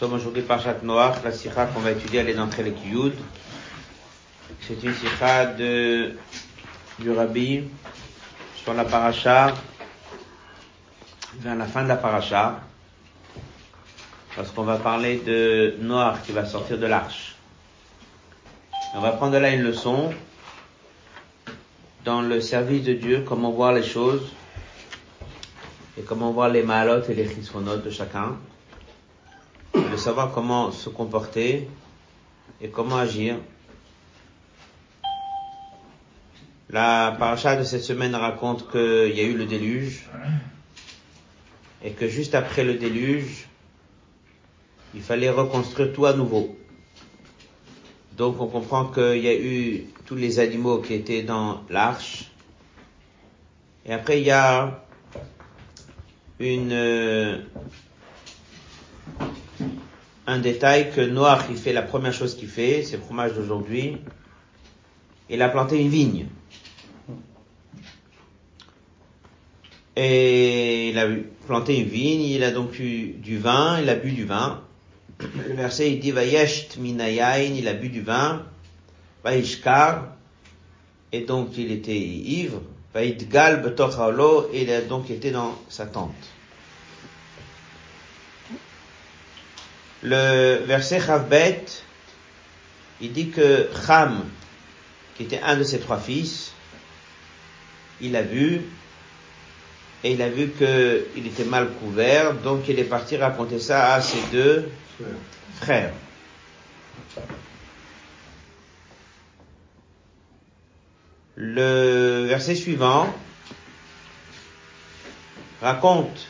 sommes aujourd'hui par Chat Noach. La sikha qu'on va étudier, elle est dans Yud. C'est une sikha de, du Rabbi sur la paracha, vers la fin de la paracha. Parce qu'on va parler de Noach qui va sortir de l'arche. On va prendre là une leçon dans le service de Dieu, comment voir les choses et comment voir les malotes et les chisronotes de chacun de savoir comment se comporter et comment agir. La paracha de cette semaine raconte qu'il y a eu le déluge et que juste après le déluge, il fallait reconstruire tout à nouveau. Donc on comprend qu'il y a eu tous les animaux qui étaient dans l'arche. Et après il y a une un détail que Noach, il fait la première chose qu'il fait, c'est le fromage d'aujourd'hui. Il a planté une vigne. Et il a planté une vigne, il a donc eu du vin, il a bu du vin. Le verset, il dit, Vayesht minayain, il a bu du vin. Vayishkar, et donc il était ivre. Vayidgal betochalo, et il a donc été dans sa tente. Le verset Chavbet, il dit que Cham, qui était un de ses trois fils, il a vu, et il a vu qu'il était mal couvert, donc il est parti raconter ça à ses deux frères. Le verset suivant raconte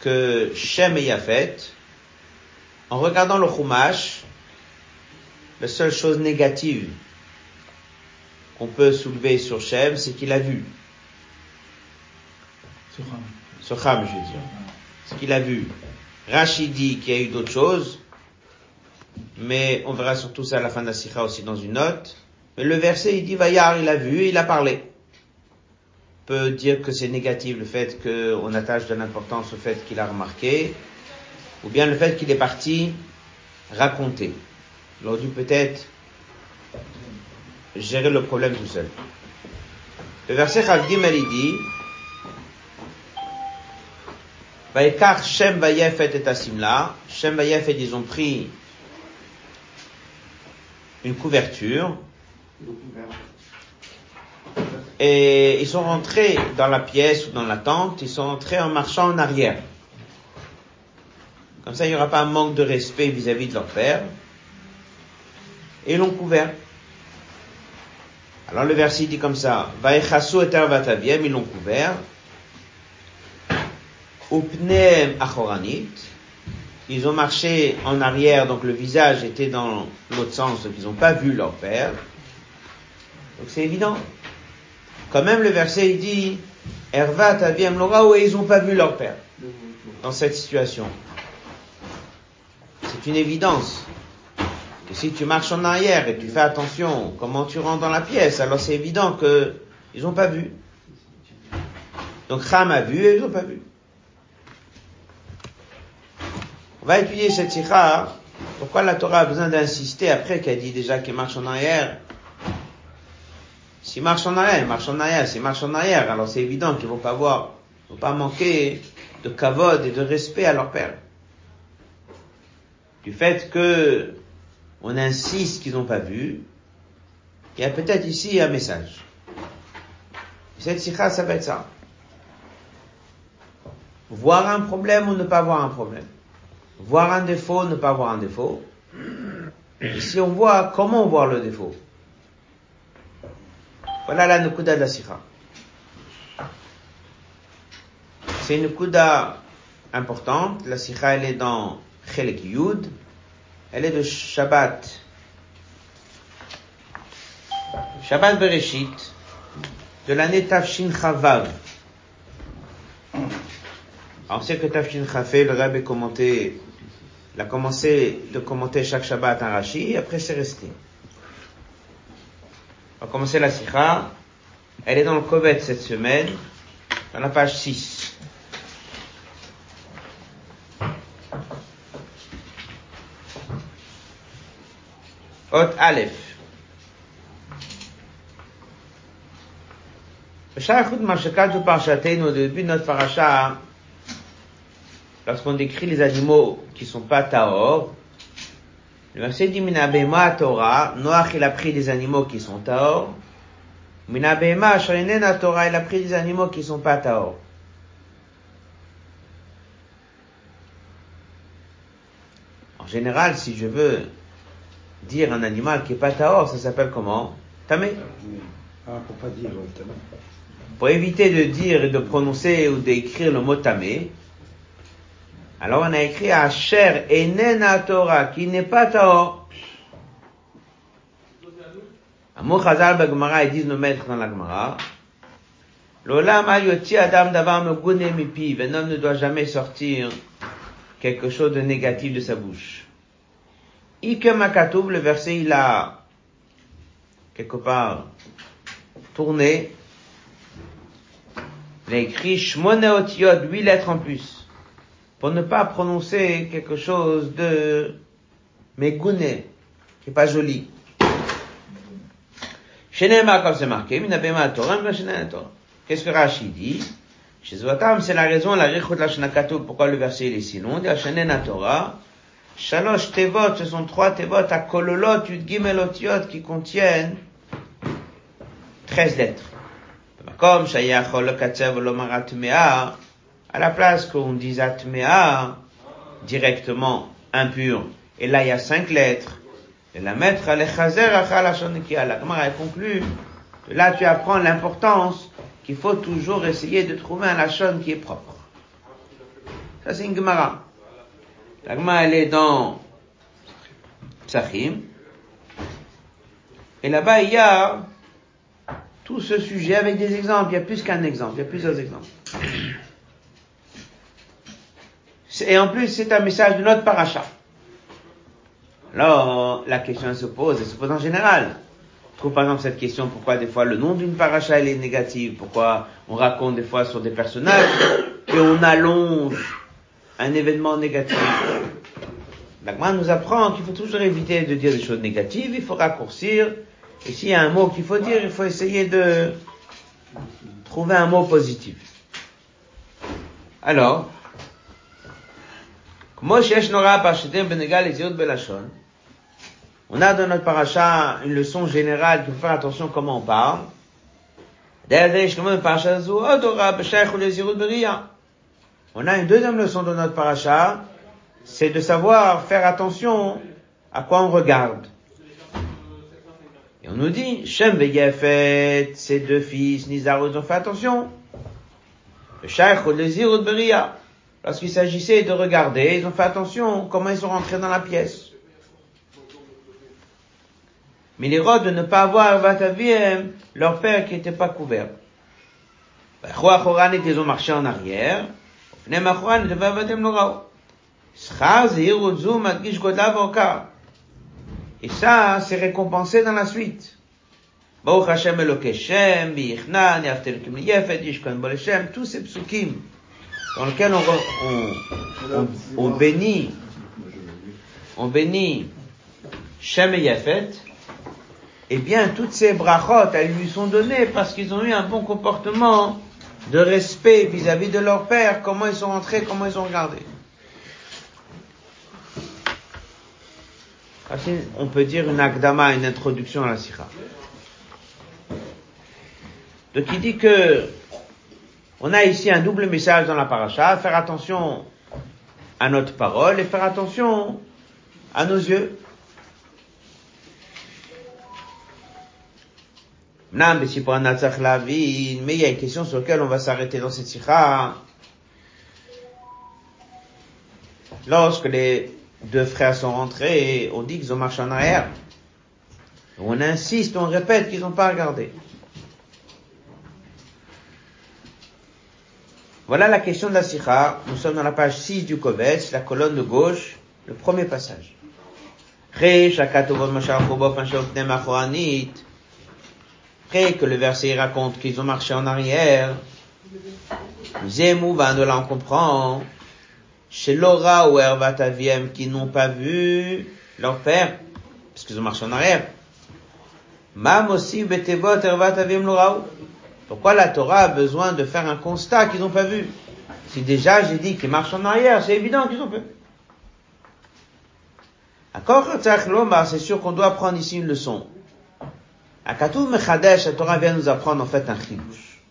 que Shem et Yafet, en regardant le Chumash, la seule chose négative qu'on peut soulever sur Shem, c'est qu'il a vu. Sur Ham. je veux dire. Ce qu'il a vu. Rachid dit qu'il y a eu d'autres choses, mais on verra surtout ça à la fin de la Sikha aussi dans une note. Mais le verset, il dit, Vayar, il a vu, il a parlé. On peut dire que c'est négatif le fait qu'on attache de l'importance au fait qu'il a remarqué, ou bien le fait qu'il est parti raconter. Il aurait dû peut-être gérer le problème tout seul. Le verset Chavdim, il dit, Vaikar Shem Vayefet et Asimla, Shem Vayefet, ils ont pris une couverture, et ils sont rentrés dans la pièce ou dans la tente, ils sont rentrés en marchant en arrière. Comme ça, il n'y aura pas un manque de respect vis-à-vis de leur père. Et ils l'ont couvert. Alors le verset dit comme ça, Vaechasu et Arvataviem, ils l'ont couvert. Upneem achoranit, ils ont marché en arrière, donc le visage était dans l'autre sens, donc ils n'ont pas vu leur père. Donc c'est évident. Quand même le verset il dit, Ervat aviem lora, et ils n'ont pas vu leur père dans cette situation c'est une évidence. Et si tu marches en arrière et tu fais attention comment tu rentres dans la pièce, alors c'est évident que ils n'ont pas vu. Donc Ram a vu et ils n'ont pas vu. On va étudier cette sikha. Pourquoi la Torah a besoin d'insister après qu'elle dit déjà qu'il marche en arrière? S'il marche en arrière, il marche en arrière. S'il marche en arrière, alors c'est évident qu'ils vont pas voir, vont pas manquer de kavod et de respect à leur père du fait que on insiste qu'ils n'ont pas vu, il y a peut-être ici un message. Cette sikha, ça va être ça. Voir un problème ou ne pas voir un problème. Voir un défaut, ne pas voir un défaut. Si on voit, comment voir le défaut? Voilà la nukuda de la sikha. C'est une nukuda importante. La sikha, elle est dans Chelek Yud, elle est de Shabbat. Shabbat Bereshit, de l'année Tafshin Chavav. on sait que Tafshin Chafé, le Rabbi commenté, a commencé de commenter chaque Shabbat un Rashi, et après c'est resté. On va commencer la Sikha. Elle est dans le Kovet cette semaine, dans la page 6. Hot Aleph. Au début de notre paracha, lorsqu'on décrit les animaux qui sont pas Taor, le verset dit Minabema Torah, Noach il a pris des animaux qui sont Taor, Minabema Sharinena Torah, il a pris des animaux qui sont pas Taor. En général, si je veux dire un animal qui est pas Taor, ça s'appelle comment Tamé. Ah, pour pas dire tamé. Pour éviter de dire et de prononcer ou d'écrire le mot tamé, alors on a écrit Asher Enena Torah, qui n'est pas Taor. Chazal Bagmara, ils disent nos maîtres dans la Gemara. Un homme ne doit jamais sortir quelque chose de négatif de sa bouche. Ike makatoub, le verset, il a quelque part tourné. Il a écrit Shmone otiot, huit lettres en plus. Pour ne pas prononcer quelque chose de megune, qui est pas joli. Shenema, comme c'est marqué, minabema Torah, Torah. Qu'est-ce que Rashi dit? Chez c'est la raison, la richot la shenakato, pourquoi le verset il est si long? Torah. Shalosh tevot, ce sont trois tevot à kololot, yud qui contiennent 13 lettres. Comme à la place qu'on dise atmea, directement impur, et là il y a cinq lettres, et la ashonikia. La Gemara conclut, là tu apprends l'importance qu'il faut toujours essayer de trouver un lachon qui est propre. Ça c'est une Gemara. La Gemara elle est dans Psachim, et là-bas il y a tout ce sujet avec des exemples. Il y a plus qu'un exemple, il y a plusieurs exemples. Et en plus, c'est un message de notre paracha. Alors, la question se pose, elle se pose en général. Trouve par exemple cette question, pourquoi des fois le nom d'une paracha est négative, pourquoi on raconte des fois sur des personnages? Et on allonge un événement négatif. L'Agma nous apprend qu'il faut toujours éviter de dire des choses négatives, il faut raccourcir. Et s'il y a un mot qu'il faut dire, il faut essayer de trouver un mot positif. Alors, on a dans notre paracha une leçon générale qu'il faut faire attention à comment on parle. On a une deuxième leçon dans notre paracha, c'est de savoir faire attention à quoi on regarde. Et on nous dit, Shem Vegefet, ses deux fils, Nizar, ils ont fait attention. Le Shaykh ou le Beria. Lorsqu'il s'agissait de regarder, ils ont fait attention comment ils sont rentrés dans la pièce. Mais les rois de ne pas avoir Vataviem, leur père qui n'était pas couvert. Ils ont marché en arrière. Et ça, c'est récompensé dans la suite. Tous ces psukim dans lesquels on, on, on, on bénit, on bénit Shem et Yafet, eh bien, toutes ces brachot, elles lui sont données parce qu'ils ont eu un bon comportement de respect vis-à-vis de leur père, comment ils sont rentrés, comment ils ont regardé. On peut dire une akdama, une introduction à la sira. Donc il dit que on a ici un double message dans la paracha, faire attention à notre parole et faire attention à nos yeux. Mais il y a une question sur laquelle on va s'arrêter dans cette sikha. Lorsque les deux frères sont rentrés, on dit qu'ils ont marché en arrière. On insiste, on répète qu'ils n'ont pas regardé. Voilà la question de la sikha. Nous sommes dans la page 6 du Kovetz, la colonne de gauche, le premier passage. Après que le verset raconte qu'ils ont marché en arrière, Zemouvan de là on chez Laura ou Ervataviem qui n'ont pas vu leur père, parce qu'ils ont marché en arrière. Mam aussi betevot ervat avim loraou. Pourquoi la Torah a besoin de faire un constat qu'ils n'ont pas vu? Si déjà j'ai dit qu'ils marchent en arrière, c'est évident qu'ils ont vu. C'est sûr qu'on doit prendre ici une leçon. À Katuv Mechadesh, la Torah vient nous apprendre en fait un chidush.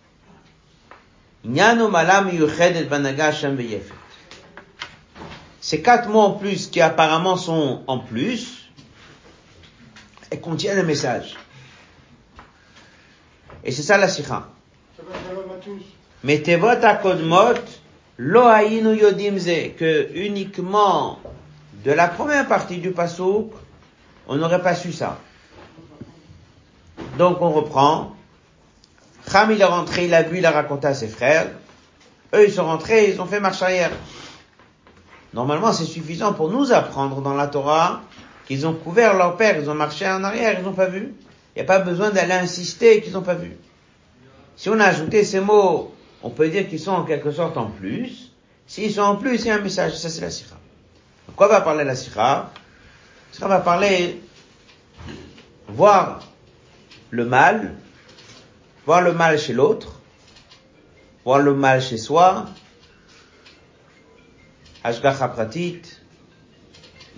Ces quatre mots en plus qui apparemment sont en plus, contiennent un message. Et c'est ça la sikha. Mais tevot akodmot lo yodim ze, que uniquement de la première partie du pasouk, on n'aurait pas su ça. Donc on reprend. Kham il est rentré, il a vu, il a raconté à ses frères. Eux ils sont rentrés, ils ont fait marche arrière. Normalement c'est suffisant pour nous apprendre dans la Torah qu'ils ont couvert leur père, ils ont marché en arrière, ils n'ont pas vu. Il n'y a pas besoin d'aller insister qu'ils n'ont pas vu. Si on a ajouté ces mots, on peut dire qu'ils sont en quelque sorte en plus. S'ils sont en plus, il y a un message. Ça, c'est la. De quoi va parler la sikha? La sikha va parler voir le mal, voir le mal chez l'autre, voir le mal chez soi, Ashgacha pratit,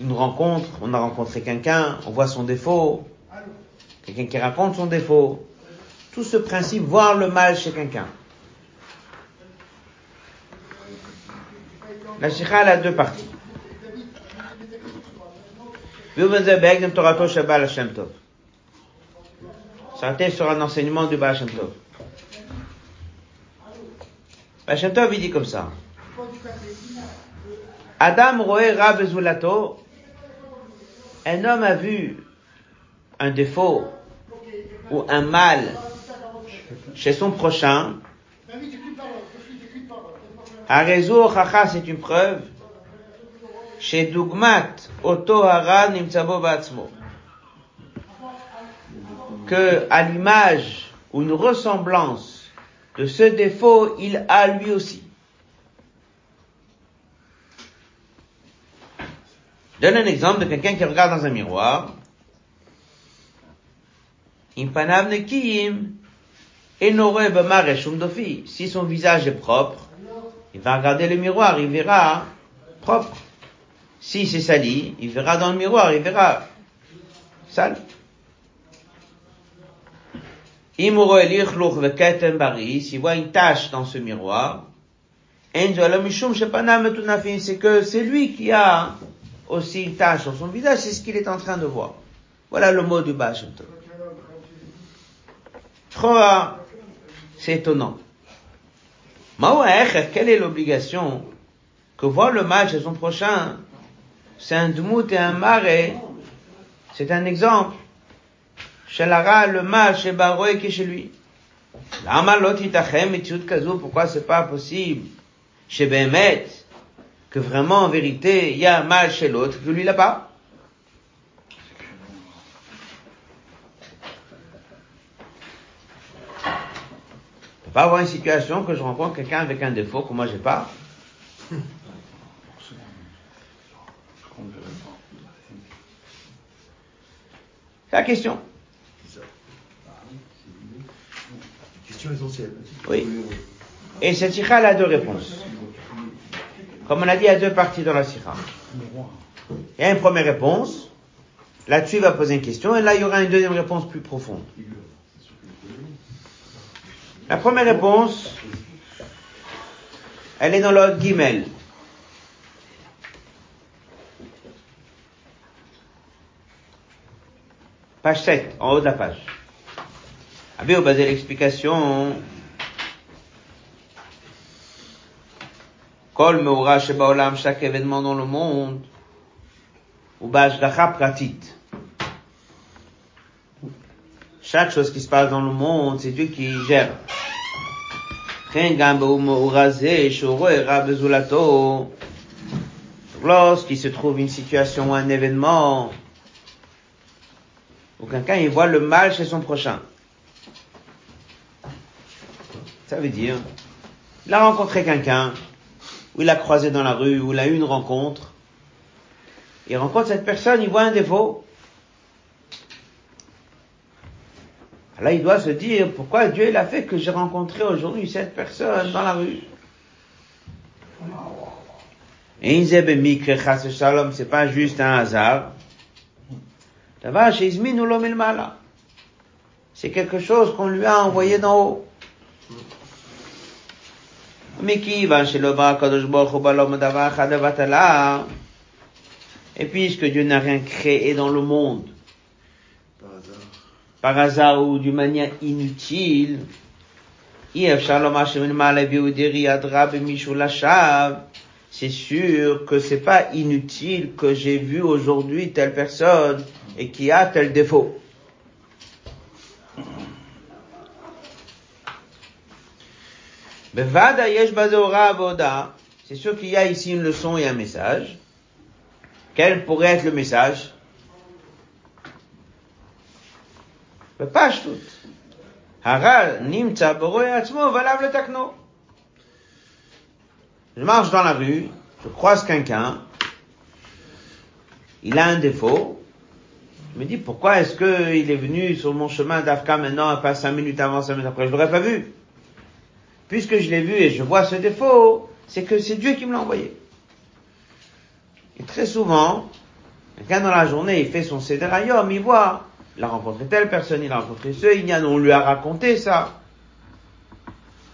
une rencontre, on a rencontré quelqu'un, on voit son défaut, quelqu'un qui raconte son défaut. Tout ce principe, voir le mal chez quelqu'un. La Shikha, a deux parties. S'arrêter sur un enseignement du Baal Shem il dit comme ça. Adam roe Rab Zulato, un homme a vu un défaut ou un mal chez son prochain. Arezo Chacha, c'est une preuve. Chez Dugmat, Oto Hara Batzmo. Que, à l'image ou une ressemblance de ce défaut, il a lui aussi. Donne un exemple de quelqu'un qui regarde dans un miroir. Si son visage est propre, il va regarder le miroir, il verra propre. Si c'est sali, il verra dans le miroir, il verra sale. S'il voit une tache dans ce miroir, c'est que c'est lui qui a aussi une tache sur son visage, c'est ce qu'il est en train de voir. Voilà le mot du Baal c'est étonnant. Quelle est l'obligation que voir le mal chez son prochain? C'est un dmout et un marais. C'est un exemple. Chez Lara, le mal chez Baroé qui est chez lui. Pourquoi c'est pas possible chez Behemet que vraiment en vérité il y a un mal chez l'autre que lui là-bas peut pas avoir une situation que je rencontre quelqu'un avec un défaut que moi j'ai pas. C'est la question. Essentielle. Oui. Et cette sikha, a deux réponses. Comme on a dit, il y a deux parties dans la sikha. Il y a une première réponse. Là-dessus, il va poser une question. Et là, il y aura une deuxième réponse plus profonde. La première réponse, elle est dans l'ordre Guimel. Page 7, en haut de la page. Avez au basé l'explication. Kol meura shebaolam, chaque événement dans le monde, ou bashgacha pratit. Chaque chose qui se passe dans le monde, c'est Dieu qui gère. Lorsqu'il se trouve une situation ou un événement où quelqu'un il voit le mal chez son prochain. Ça veut dire, il a rencontré quelqu'un, ou il a croisé dans la rue, ou il a eu une rencontre. Il rencontre cette personne, il voit un défaut. Là, il doit se dire, pourquoi Dieu il a fait que j'ai rencontré aujourd'hui cette personne dans la rue? Shalom, c'est pas juste un hasard. C'est quelque chose qu'on lui a envoyé d'en haut. Et puisque Dieu n'a rien créé dans le monde, par hasard ou d'une manière inutile, c'est sûr que c'est pas inutile que j'ai vu aujourd'hui telle personne et qui a tel défaut. C'est sûr qu'il y a ici une leçon et un message. Quel pourrait être le message? Je marche dans la rue, je croise quelqu'un, il a un défaut, je me dis pourquoi est-ce qu'il est venu sur mon chemin d'Afka maintenant, pas cinq minutes avant, cinq minutes après, je l'aurais pas vu. Puisque je l'ai vu et je vois ce défaut, c'est que c'est Dieu qui me l'a envoyé. Et très souvent, quelqu'un dans la journée, il fait son Sederayom, il voit, il a rencontré telle personne, il a rencontré ce, il y a, on lui a raconté ça.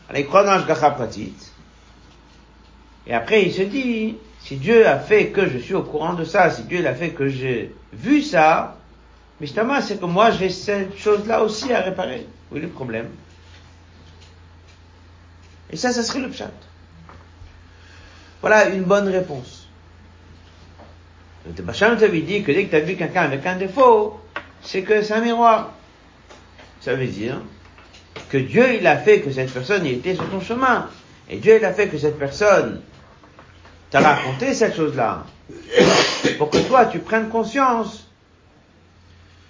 Alors il croit dans Pratit. Et après il se dit, si Dieu a fait que je suis au courant de ça, si Dieu a fait que j'ai vu ça, mais justement c'est que moi j'ai cette chose-là aussi à réparer. Oui, le problème? Et ça, ça serait le pshat. Voilà une bonne réponse. Le Bacham t'avait dit que dès que tu as vu quelqu'un avec un défaut, c'est que c'est un miroir. Ça veut dire que Dieu, il a fait que cette personne était sur ton chemin. Et Dieu, il a fait que cette personne t'a raconté cette chose-là. Pour que toi, tu prennes conscience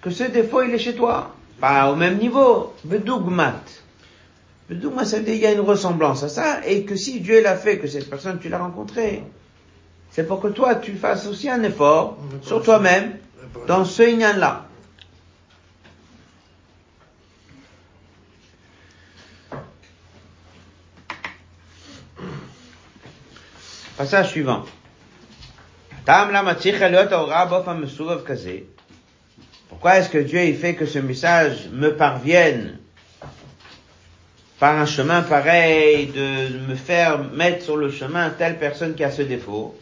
que ce défaut, il est chez toi. Pas au même niveau. Bedougmat. Bedougmat, ça veut dire qu'il y a une ressemblance à ça. Et que si Dieu l'a fait, que cette personne, tu l'as rencontrée, c'est pour que toi, tu fasses aussi un effort sur toi-même dans ce ignan-là. Passage suivant. Pourquoi est-ce que Dieu il fait que ce message me parvienne par un chemin pareil, de me faire mettre sur le chemin telle personne qui a ce défaut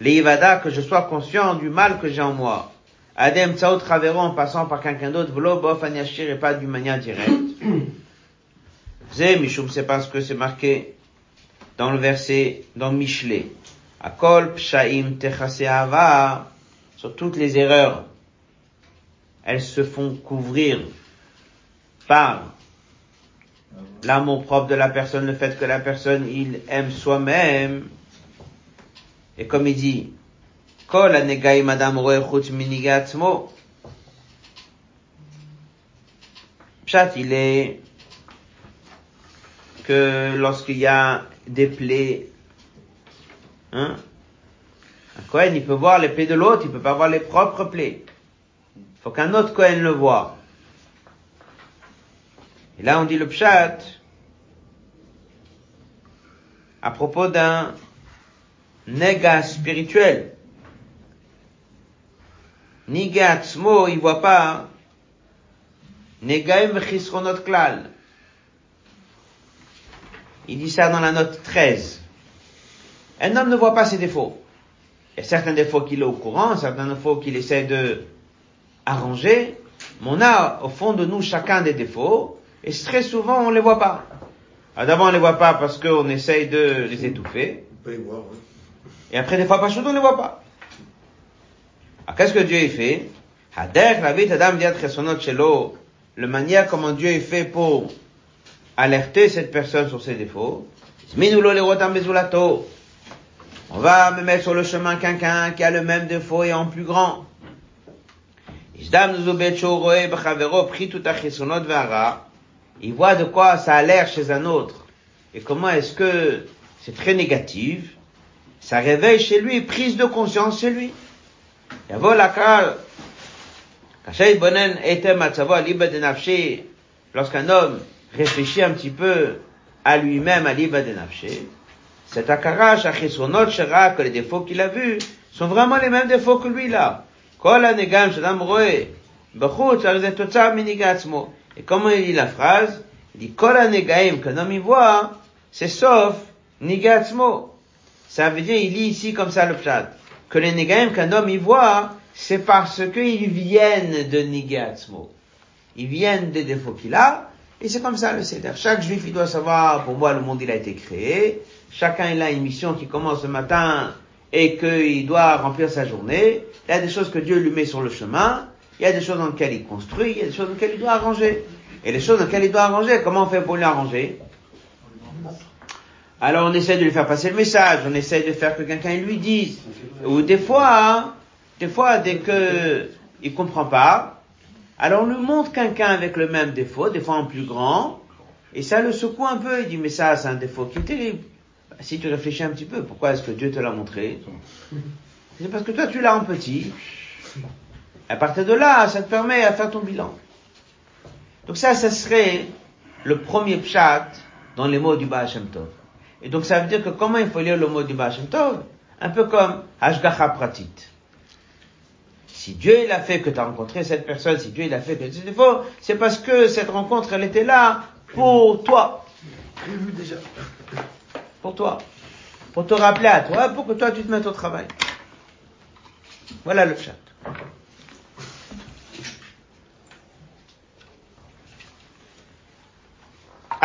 L'Ivada, que je sois conscient du mal que j'ai en moi. Adem Tsaot Travero en passant par quelqu'un d'autre, Vlo Bof et pas d'une manière directe. Zé Mishum, c'est parce que c'est marqué dans le verset, dans Michelet. Akol pshaim ava, sur toutes les erreurs, elles se font couvrir par l'amour propre de la personne, le fait que la personne, il aime soi-même. Et comme il dit, Kol madame minigatsmo. Pshat, il est que lorsqu'il y a des plaies. Hein? Un Cohen, il peut voir les plaies de l'autre, il peut pas voir les propres plaies. Faut qu'un autre Cohen le voit. Et là, on dit le pshat à propos d'un néga spirituel. Nigatsmo, il voit pas. Negaim chisronot klal. Il dit ça dans la note 13. Un homme ne voit pas ses défauts. Il y a certains défauts qu'il est au courant, certains défauts qu'il essaie de arranger, mais on a au fond de nous chacun des défauts, et très souvent on ne les voit pas. d'abord on ne les voit pas parce qu'on essaye de les étouffer. Et après des fois pas on ne les voit pas. Alors qu'est-ce que Dieu a fait? Le manière comment Dieu est fait pour alerter cette personne sur ses défauts. On va me mettre sur le chemin quelqu'un qui a le même défaut et en plus grand Il voit de quoi ça a l'air chez un autre. Et comment est-ce que c'est très négatif. Ça réveille chez lui, prise de conscience chez lui. Lorsqu'un homme réfléchit un petit peu à lui-même, à l'Iba de Nafshe, cet akara, shachisonot, shara, que les défauts qu'il a vus, sont vraiment les mêmes défauts que lui là. Kol הנגם שאדם רואה בחוץ, הרי זה תוצר מנהיגה עצמו. Et comment il lit la phrase? Il dit Kol negaim qu'un homme y voit, c'est sauf nigatzmo. Ça veut dire, il lit ici comme ça le pshat. Que les negaim qu'un homme y voit, c'est parce qu'ils viennent de nigatzmo. Ils viennent des défauts qu'il a, et c'est comme ça le seder. Chaque juif, il doit savoir, pour moi, le monde, il a été créé. Chacun, il a une mission qui commence le matin et qu'il doit remplir sa journée. Il y a des choses que Dieu lui met sur le chemin. Il y a des choses dans lesquelles il construit. Il y a des choses dans lesquelles il doit arranger. Et les choses dans lesquelles il doit arranger, comment on fait pour les arranger? Alors on essaie de lui faire passer le message. On essaie de faire que quelqu'un lui dise. Ou des fois, des fois, dès que il comprend pas, alors on lui montre quelqu'un avec le même défaut, des fois en plus grand, et ça le secoue un peu. Il dit, mais ça, c'est un défaut qui est terrible. Bah, si tu réfléchis un petit peu, pourquoi est-ce que Dieu te l'a montré? C'est parce que toi, tu l'as en petit. À partir de là, ça te permet à faire ton bilan. Donc ça, ça serait le premier pshat dans les mots du Baal Shem Tov. Et donc ça veut dire que comment il faut lire le mot du Baal Shem Tov? Un peu comme Hashgacha Pratit. Si Dieu il a fait que tu as rencontré cette personne, si Dieu il a fait que tu défaut, c'est parce que cette rencontre elle était là pour toi. Prévu déjà. Pour toi. Pour te rappeler à toi, pour que toi tu te mettes au travail. Voilà le chat.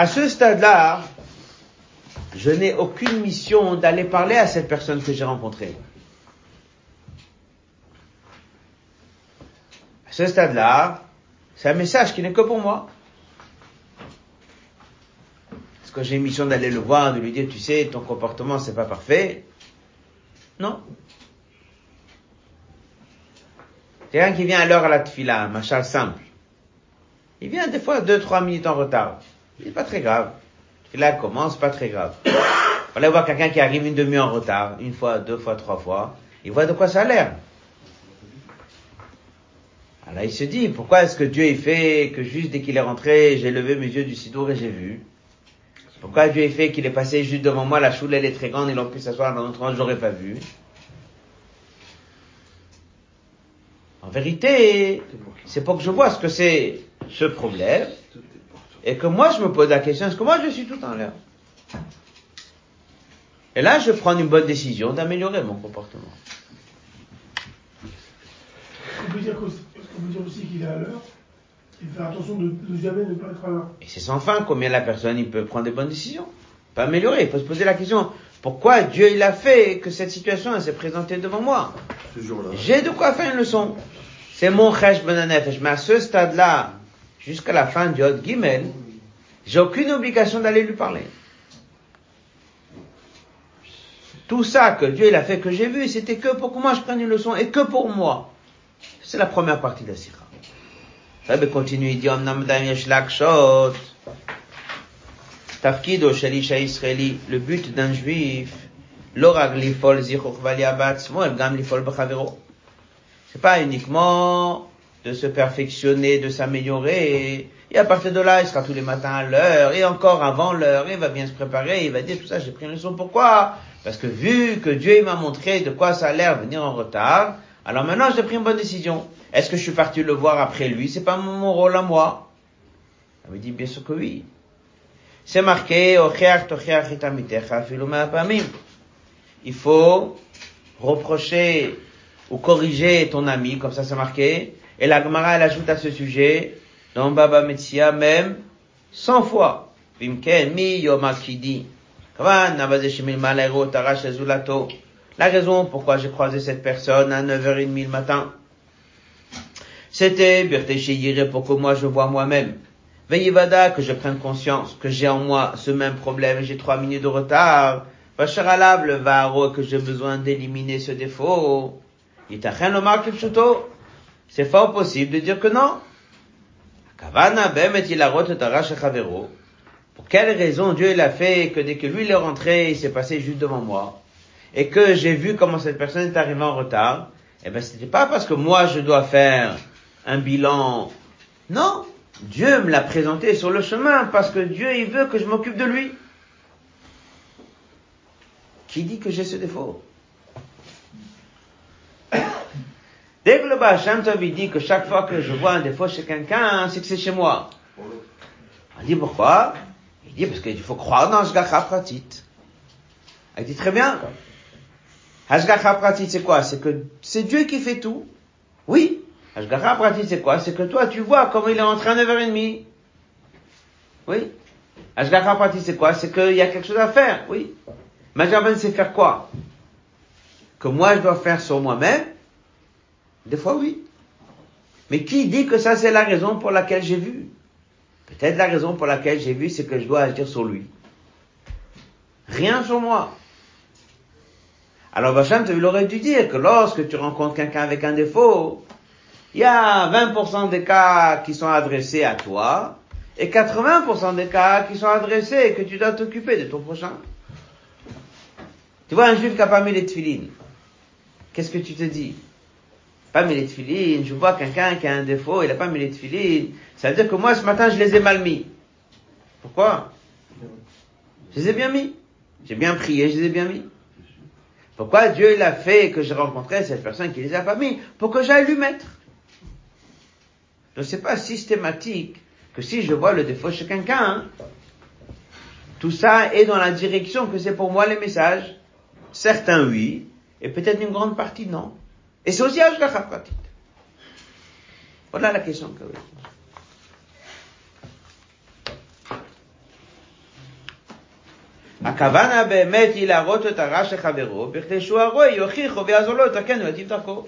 À ce stade-là, je n'ai aucune mission d'aller parler à cette personne que j'ai rencontrée. À ce stade-là, c'est un message qui n'est que pour moi. Est-ce que j'ai une mission d'aller le voir, de lui dire, tu sais, ton comportement, c'est pas parfait? Non. Quelqu'un qui vient à l'heure à la tfila, un machin simple. Il vient des fois deux, trois minutes en retard. C'est pas très grave. Tfila commence, pas très grave. On va voir quelqu'un qui arrive une demi-heure en retard, une fois, deux fois, trois fois. Il voit de quoi ça a l'air. Alors il se dit, pourquoi est-ce que Dieu ait fait que juste dès qu'il est rentré, j'ai levé mes yeux du sidour et j'ai vu? Pourquoi Dieu ait fait qu'il est passé juste devant moi, la choule elle est très grande, il a pu s'asseoir dans notre rang, j'aurais pas vu? En vérité, c'est pour que je vois ce que c'est ce problème et que moi je me pose la question, est-ce que moi je suis tout en l'air Et là, je prends une bonne décision d'améliorer mon comportement. On peut dire peut dire aussi qu'il est à l'heure? Et faire attention de, de jamais ne pas être à l'heure. Et c'est sans fin combien la personne il peut prendre des bonnes décisions? Pas améliorer. Il faut se poser la question pourquoi Dieu il a fait que cette situation s'est présentée devant moi? J'ai de quoi faire une leçon. C'est mon chesh benanefesh. Mais à ce stade-là, jusqu'à la fin du Hot Gimel, j'ai aucune obligation d'aller lui parler. Tout ça que Dieu il a fait que j'ai vu, c'était que pour que moi je prenne une leçon et que pour moi. C'est la première partie de la sira. Sikha. Rabbi continue, il dit, Tafkido Shalisha Israeli, le but d'un juif, l'orag lifol zichuch valiabatzmo, el gam lifol bachavero. C'est pas uniquement de se perfectionner, de s'améliorer, et à partir de là, il sera tous les matins à l'heure, et encore avant l'heure, il va bien se préparer, il va dire tout ça, j'ai pris une leçon. Pourquoi? Parce que vu que Dieu m'a montré de quoi ça a l'air venir en retard, alors maintenant j'ai pris une bonne décision. Est-ce que je suis parti le voir après lui? C'est pas mon rôle à moi. Il me dit bien sûr que oui. C'est marqué, il faut reprocher ou corriger ton ami, comme ça c'est marqué. Et la Gemara, elle ajoute à ce sujet, dans Baba Metsia même, 100 fois. La raison pourquoi j'ai croisé cette personne à 9h30 le matin, c'était pour que moi je vois moi-même. Veillevada, que je prenne conscience que j'ai en moi ce même problème et j'ai trois minutes de retard. Vacharalav, le varo, que j'ai besoin d'éliminer ce défaut. Yitachen Omar Kipchuto. C'est fort possible de dire que non. Chavero. Pour quelle raison Dieu l'a fait que dès que lui il est rentré, il s'est passé juste devant moi et que j'ai vu comment cette personne est arrivée en retard, eh ben c'était pas parce que moi je dois faire un bilan. Non. Dieu me l'a présenté sur le chemin parce que Dieu, il veut que je m'occupe de lui. Qui dit que j'ai ce défaut? Dès que le Baal Shem il dit que chaque fois que je vois un défaut chez quelqu'un, c'est que c'est chez moi. On dit pourquoi? Il dit parce qu'il faut croire dans Hashgacha Pratit. Il dit très bien. Hashgacha Pratit, c'est quoi? C'est que c'est Dieu qui fait tout. Oui. Hashgacha Pratit, c'est quoi? C'est que toi, tu vois comment il est rentré à 9h30. Oui. Hashgacha Pratit, c'est quoi? C'est qu'il y a quelque chose à faire. Oui. Majaban, c'est faire quoi? Que moi, je dois faire sur moi-même Des fois, oui. Mais qui dit que ça, c'est la raison pour laquelle j'ai vu? Peut-être la raison pour laquelle j'ai vu, c'est que je dois agir sur lui. Rien sur moi. Alors Bacham, il aurait dû dire que lorsque tu rencontres quelqu'un avec un défaut, il y a 20% des cas qui sont adressés à toi, et 80% des cas qui sont adressés et que tu dois t'occuper de ton prochain. Tu vois un juif qui n'a pas mis les tefilines. Qu'est-ce que tu te dis? Pas mis les tefilines, je vois quelqu'un qui a un défaut, il n'a pas mis les tefilines. Ça veut dire que moi, ce matin, je les ai mal mis. Pourquoi? Je les ai bien mis. J'ai bien prié, je les ai bien mis. Pourquoi Dieu il a fait que j'ai rencontré cette personne qui les a pas mis? Pour que j'aille lui mettre. Donc c'est pas systématique que si je vois le défaut chez quelqu'un, tout ça est dans la direction que c'est pour moi les messages. Certains oui, et peut-être une grande partie non. Et c'est aussi Ashgacha pratique. Voilà la question que הכוונה באמת היא להראות את הרע של חברו, בכדי שהוא הרואה יוכיחו ויעזור לו לתקן ולהטיב דרכו.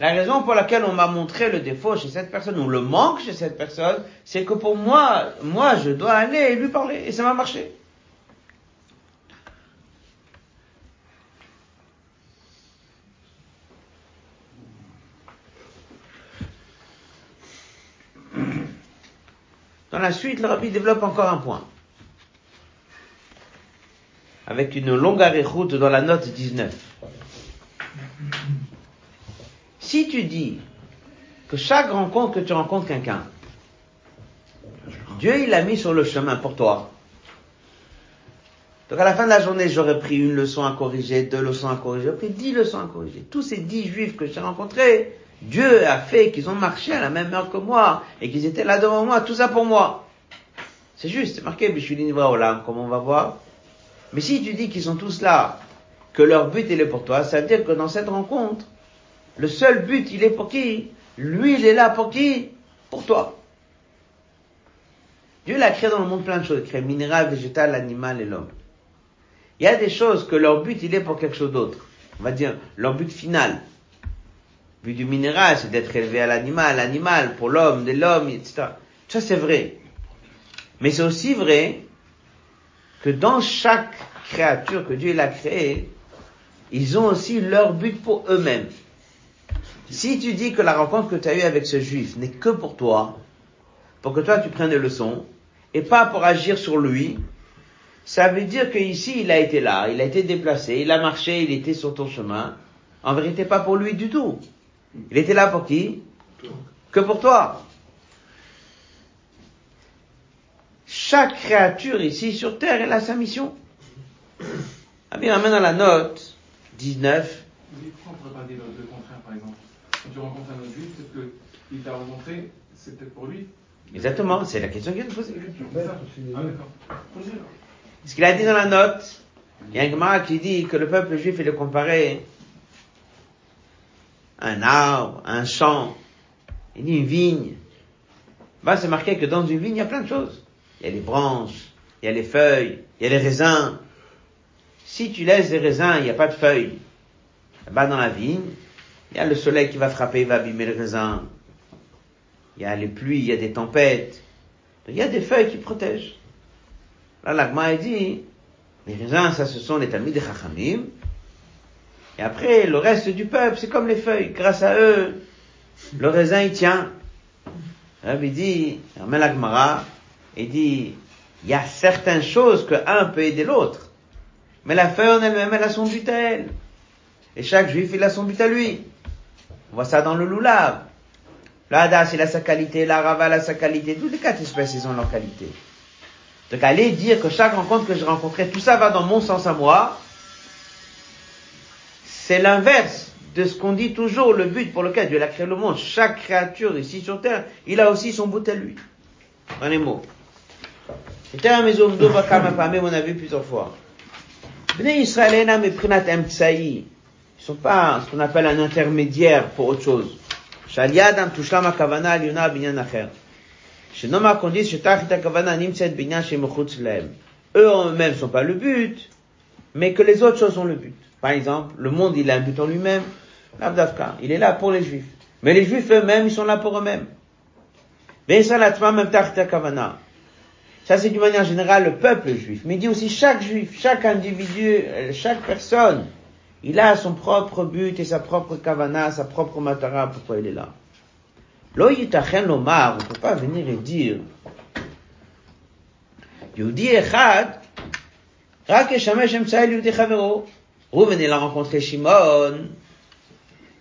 La raison pour laquelle on m'a montré le défaut chez cette personne ou le manque chez cette personne, c'est que pour moi, moi, je dois aller et lui parler. Et ça m'a marché. Dans la suite, le rabbi développe encore un point. Avec une longue route dans la note 19. Si tu dis que chaque rencontre que tu rencontres quelqu'un, Dieu il l'a mis sur le chemin pour toi. Donc à la fin de la journée, j'aurais pris une leçon à corriger, deux leçons à corriger, j'aurais pris dix leçons à corriger. Tous ces dix juifs que j'ai rencontrés, Dieu a fait qu'ils ont marché à la même heure que moi et qu'ils étaient là devant moi, tout ça pour moi. C'est juste, c'est marqué Bishulin Olam, comme on va voir. Mais si tu dis qu'ils sont tous là, que leur but il est pour toi, ça veut dire que dans cette rencontre, le seul but il est pour qui? Lui il est là pour qui? Pour toi. Dieu l'a créé dans le monde plein de choses, il minéral, végétal, animal et l'homme. Il y a des choses que leur but il est pour quelque chose d'autre. On va dire leur but final. But du minéral, c'est d'être élevé à l'animal, l'animal pour l'homme, de l'homme, etc. Ça c'est vrai. Mais c'est aussi vrai que dans chaque créature que Dieu a créée, ils ont aussi leur but pour eux-mêmes. Si tu dis que la rencontre que tu as eue avec ce juif n'est que pour toi, pour que toi tu prennes des leçons, et pas pour agir sur lui, ça veut dire qu'ici il a été là, il a été déplacé, il a marché, il était sur ton chemin. En vérité, pas pour lui du tout. Il était là pour qui? Que pour toi. Chaque créature ici sur terre, elle a sa mission. Ah bien, amène à la note 19. Pourquoi on pourrait pas dire le contraire, par exemple Quand tu rencontres un autre juif, peut-être qu'il t'a rencontré, c'est peut-être pour lui. Exactement, c'est la question qu'il. C'est ça Ah, d'accord. Ce qu'il a dit dans la note, il y a un Gemara qui dit que le peuple juif, il est comparé un arbre, un champ, il dit une vigne. Bah, c'est marqué que dans une vigne, il y a plein de choses. Il y a les branches, il y a les feuilles, il y a les raisins. Si tu laisses les raisins, il n'y a pas de feuilles. Là-bas dans la vigne, il y a le soleil qui va frapper, il va abîmer le raisin. Il y a les pluies, il y a des tempêtes. Il y a des feuilles qui protègent. Là, l'Agma dit, les raisins, ça, ce sont les talmids des Chachamim. Et après, le reste du peuple, c'est comme les feuilles. Grâce à eux, le raisin, il tient. Rabbi dit, ramène l'Agmara, il dit, il y a certaines choses que un peut aider l'autre. Mais la feuille en elle-même, elle a son but à elle. Et chaque juif, il a son but à lui. On voit ça dans le loulav. Le Hadas, il a sa qualité, la Rava, a sa qualité. Toutes les quatre espèces, ils ont leur qualité. Donc aller dire que chaque rencontre que j'ai rencontrée, tout ça va dans mon sens à moi, c'est l'inverse de ce qu'on dit toujours, le but pour lequel Dieu a créé le monde. Chaque créature ici sur terre, il a aussi son bout à lui. Dans les mots. C'était un maison on a vu plusieurs fois. Bnei Israël Ils sont pas ce qu'on appelle un intermédiaire pour autre chose. Shaliadam tushlam akavana alyona binyan acher. Shenoma kondis shetachit akavana nimtset binyan shemochutz lehem. Eux en eux-mêmes sont pas le but, mais que les autres choses sont le but. Par exemple, le monde, il a un but en lui-même. L'Abdavka, il est là pour les juifs. Mais les juifs eux-mêmes, ils sont là pour eux-mêmes. Ça, c'est d'une manière générale le peuple juif. Mais il dit aussi chaque juif, chaque individu, chaque personne, il a son propre but et sa propre kavana, sa propre matara, pourquoi il est là? Lo yitachen lomar, on peut pas venir et dire, Yehudi echad, Yehudi chavero. Rouven, il a rencontré Shimon.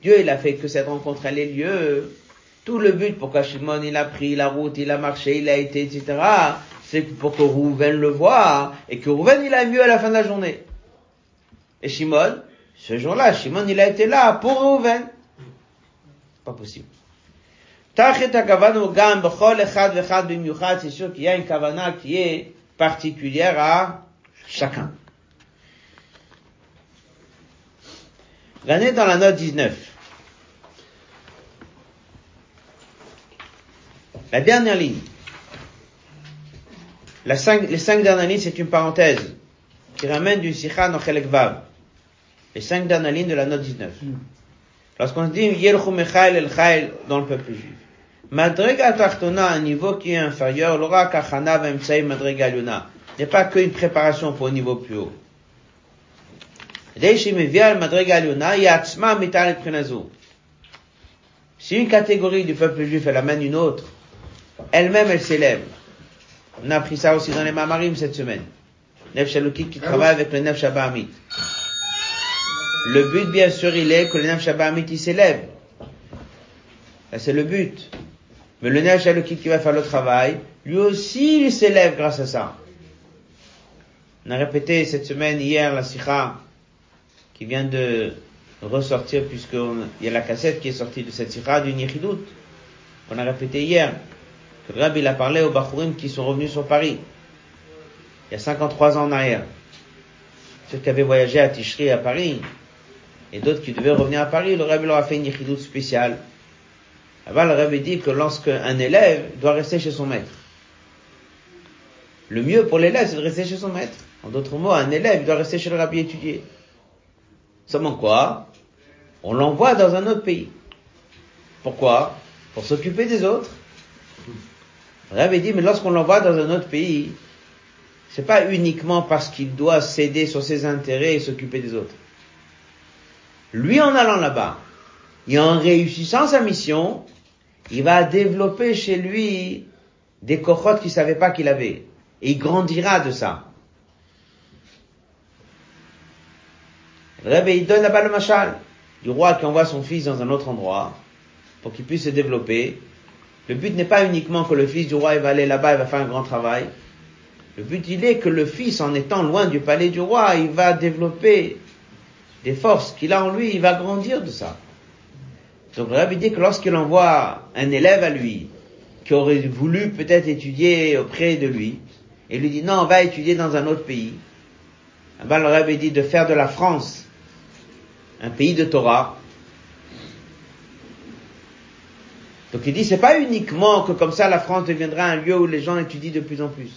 Dieu, il a fait que cette rencontre ait lieu. Tout le but pourquoi Shimon, il a pris la route, il a marché, il a été, etc., c'est pour que Rouven le voie, et que Rouven, il a mieux à la fin de la journée. Et Shimon, ce jour-là, Shimon, il a été là pour Rouven. Pas possible. C'est sûr qu'il y a une kavana qui est particulière à chacun. L'année dans la note 19. La dernière ligne. les cinq dernières lignes, c'est une parenthèse qui ramène du Sikha no Vav. Les cinq dernières lignes de la note 19. Lorsqu'on dit Yelchu Mechail El Chail dans le peuple juif. Madrega Tachtona, un niveau qui est inférieur, l'aura Kachana Vemtsei Madrega Luna. n'est pas qu'une préparation pour un niveau plus haut. Si une catégorie du peuple juif, elle amène une autre, elle-même, elle s'élève. On a appris ça aussi dans les Mamarim cette semaine. Nef qui travaille avec le Nef Shabbat Le but, bien sûr, il est que le Nef Shabbat il s'élève. C'est le but. Mais le Nef qui va faire le travail, lui aussi, il s'élève grâce à ça. On a répété cette semaine, hier, la Sikha, qui vient de ressortir puisqu'il y a la cassette qui est sortie de cette sira du Nichidut. On a répété hier que le Rabbi il a parlé aux Bachurim qui sont revenus sur Paris. Il y a 53 ans en arrière. Ceux qui avaient voyagé à Tishri à Paris et d'autres qui devaient revenir à Paris, le Rabbi leur a fait une Nichidut spéciale. Avant, le Rabbi dit que lorsqu'un élève doit rester chez son maître, le mieux pour l'élève, c'est de rester chez son maître. En d'autres mots, un élève doit rester chez le Rabbi étudier. Seulement quoi On l'envoie dans un autre pays. Pourquoi Pour s'occuper des autres. Rabbi dit, mais lorsqu'on l'envoie dans un autre pays, c'est pas uniquement parce qu'il doit céder sur ses intérêts et s'occuper des autres. Lui, en allant là-bas, et en réussissant sa mission, il va développer chez lui des cohortes qu'il savait pas qu'il avait. Et il grandira de ça. Rabbi, il donne là-bas le machal du roi qui envoie son fils dans un autre endroit pour qu'il puisse se développer. Le but n'est pas uniquement que le fils du roi il va aller là-bas, il va faire un grand travail. Le but il est que le fils, en étant loin du palais du roi, il va développer des forces qu'il a en lui, il va grandir de ça. Donc le rabbi dit que lorsqu'il envoie un élève à lui, qui aurait voulu peut-être étudier auprès de lui, et lui dit non, on va étudier dans un autre pays, eh ben, le rabbi dit de faire de la France un pays de Torah. Donc il dit, c'est pas uniquement que comme ça la France deviendra un lieu où les gens étudient de plus en plus.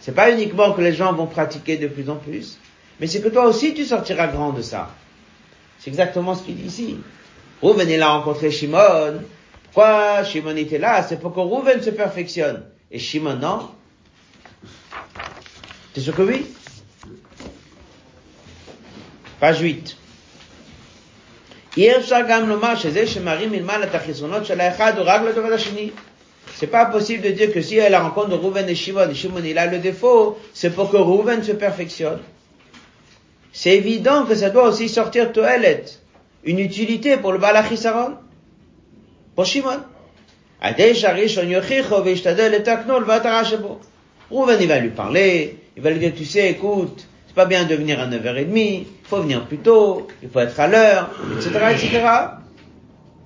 C'est pas uniquement que les gens vont pratiquer de plus en plus, mais c'est que toi aussi tu sortiras grand de ça. C'est exactement ce qu'il dit ici. Rouven il a rencontré Shimon. Pourquoi Shimon était là? C'est pour que Rouven se perfectionne. Et Shimon non. T'es sûr que oui? Page 8. C'est pas possible de dire que si elle rencontre Rouven et Shimon, Shimon il a le défaut, c'est pour que Rouven se perfectionne. C'est évident que ça doit aussi sortir toilette, une utilité pour le Balachisaron, pour Shimon. Rouven, il va lui parler, il va lui dire, tu sais, écoute, c'est pas bien de venir à 9h30, il faut venir plus tôt, il faut être à l'heure, etc., etc.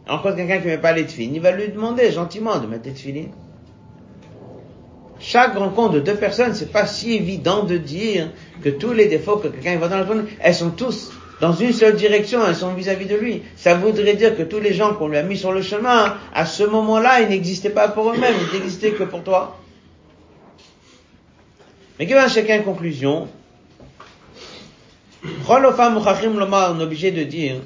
Encore quelqu'un qui ne met pas les tefilines, il va lui demander gentiment de mettre les tefilines. Chaque rencontre de deux personnes, c'est pas si évident de dire que tous les défauts que quelqu'un voit dans la journée, elles sont tous dans une seule direction, elles sont vis-à-vis de lui. Ça voudrait dire que tous les gens qu'on lui a mis sur le chemin, à ce moment-là, ils n'existaient pas pour eux-mêmes, ils n'existaient que pour toi. Mais qu'il va chacun conclusion? On est obligé de dire,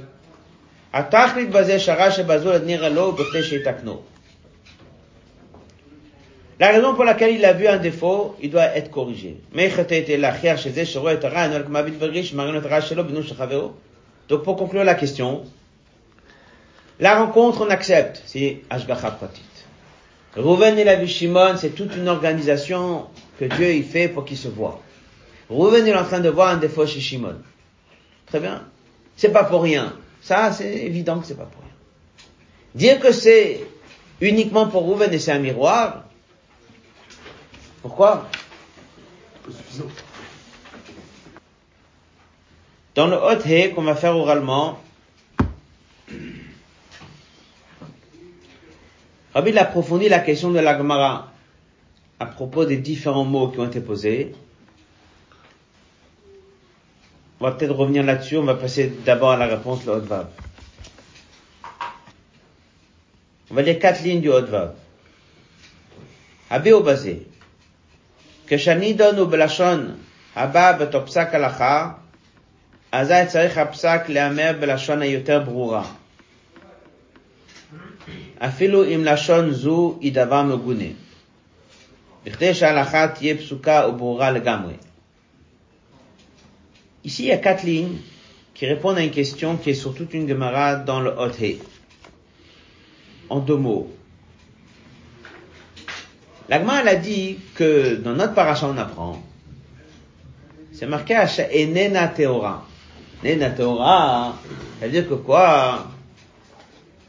la raison pour laquelle il a vu un défaut, il doit être corrigé. Donc pour conclure la question, la rencontre on accepte, c'est Ashgacha Pratit. Rouven et la Shimon, c'est toute une organisation que Dieu y fait pour qu'il se voit. Rouven est en train de voir un défaut chez Shimon. Très bien. C'est pas pour rien. Ça, c'est évident que c'est pas pour rien. Dire que c'est uniquement pour Rouven et c'est un miroir, pourquoi? Dans le hot he qu'on va faire oralement, Rabbi a approfondi la question de la Gemara à propos des différents mots qui ont été posés. On va peut-être revenir là-dessus. On va passer d'abord à la réponse, le hot vav. On va lire quatre lignes du hot vav. Habé au basé. כשאני דונו בלשון הבא בתור פסק הלכה, אזי צריך הפסק להיאמר בלשון היותר ברורה. אפילו אם לשון זו היא דבר מגונה, בכדי שההלכה תהיה פסוקה וברורה לגמרי. Ici, il y a quatre lignes qui répondent à une question qui est sur toute une Gemara dans le Hot En deux mots. L'Agma, elle a dit que dans notre paracha, on apprend, c'est marqué à Enena Teora. Enena Teora, ça veut dire que quoi?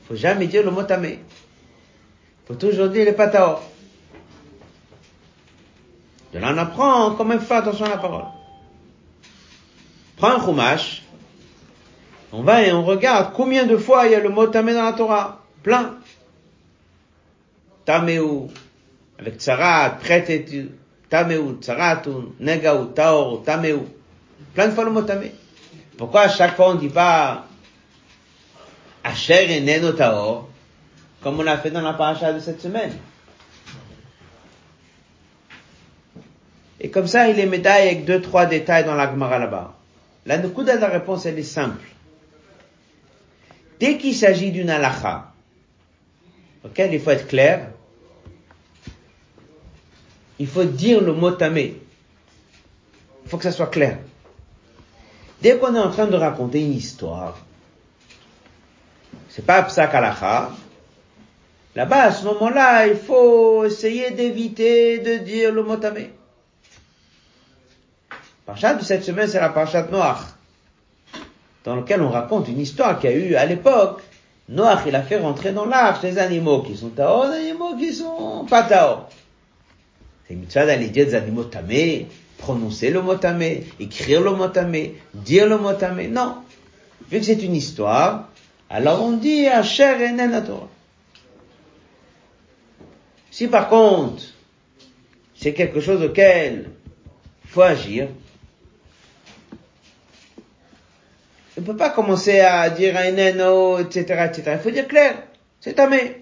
Faut jamais dire le mot tamé. Faut toujours dire le patao. De là, on apprend même faire attention à la parole. Prends un chumash, on va et on regarde combien de fois il y a le mot tamé dans la Torah. Plein. Taméou, avec tsarat, prêté, tameou, tsaratu, negaou, taor, tameou. Plein de fois le mot tamé. Pourquoi à chaque fois on ne dit pas Asher et Neno Taor, comme on l'a fait dans la paracha de cette semaine? Et comme ça, il est médaille avec deux, trois détails dans la Gemara là-bas. La Nukuda la réponse, elle est simple. Dès qu'il s'agit d'une halakha, auquel il faut être clair, il faut dire le mot tamé. Il faut que ça soit clair. Dès qu'on est en train de raconter une histoire, c'est pas psak Là-bas, à ce moment-là, il faut essayer d'éviter de dire le mot tamé. Parchat de cette semaine, c'est la parchat Noach, dans lequel on raconte une histoire qu'il y a eu à l'époque. Noach, il a fait rentrer dans l'arche des animaux qui sont taor, des animaux qui sont pas taor. C'est mitzvah d'aller dire des animaux tamés, prononcer le mot tamé, écrire le mot tamé, dire le mot tamé. Non. Vu que c'est une histoire, alors on dit Asher Enen Torah. Si par contre, c'est quelque chose auquel faut agir, On ne peut pas commencer à dire à Ineno, etc., etc. Il faut dire clair. C'est tamé.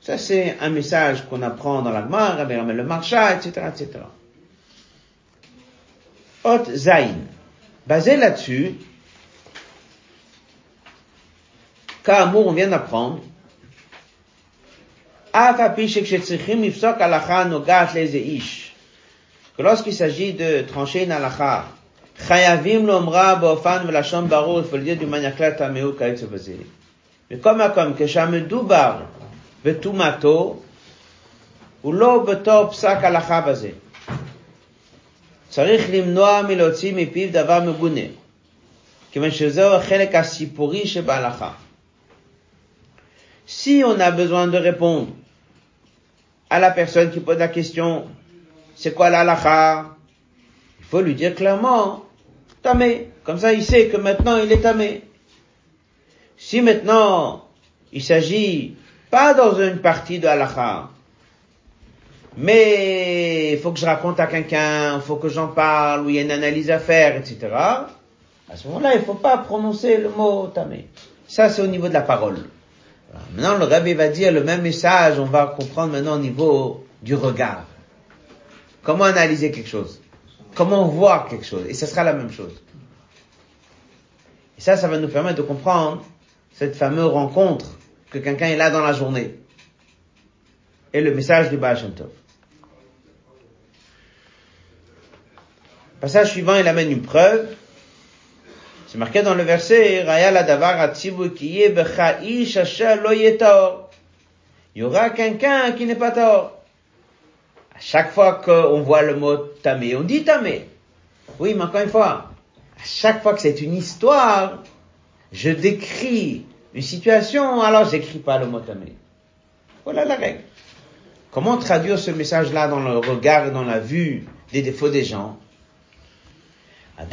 Ça, c'est un message qu'on apprend dans la Gemara, le Marcha, etc., etc. Hot Zain. Basé là-dessus, Kamour, on vient d'apprendre, Afapi Shekshetsrichim Ifsok Alachan Nogat les Ish que lorsqu'il s'agit de trancher une הלכה, חייבים לאומרה באופן ולשון ברור, il faut le dire d'une manière claire, תמהו כיוצא בזה. מכל מקום, כשהמדובר וטומאתו, הוא לא בתור פסק הלכה בזה. צריך למנוע מלהוציא מפיו דבר מגונה, כיוון שזהו החלק הסיפורי שבהלכה. Si on a besoin de répondre à la personne qui pose la question, c'est quoi l'alacha Il faut lui dire clairement, tamé. Comme ça, il sait que maintenant il est tamé. Si maintenant il s'agit pas dans une partie de halakha, mais il faut que je raconte à quelqu'un, il faut que j'en parle, ou il y a une analyse à faire, etc. À ce moment-là, il ne faut pas prononcer le mot tamé. Ça, c'est au niveau de la parole. Maintenant, le rabbi va dire le même message, on va comprendre maintenant au niveau du regard. Comment analyser quelque chose? Comment voir quelque chose? Et ce sera la même chose. Et ça, ça va nous permettre de comprendre cette fameuse rencontre que quelqu'un est là dans la journée. Et le message du Baal Shem. Passage suivant, il amène une preuve. C'est marqué dans le verset. Il y aura quelqu'un qui n'est pas tort chaque fois qu'on voit le mot tamé, on dit tamé. Oui, mais encore une fois, à chaque fois que c'est une histoire, je décris une situation, alors j'écris pas le mot tamé. Voilà la règle. Comment traduire ce message-là dans le regard et dans la vue des défauts des gens? Ah,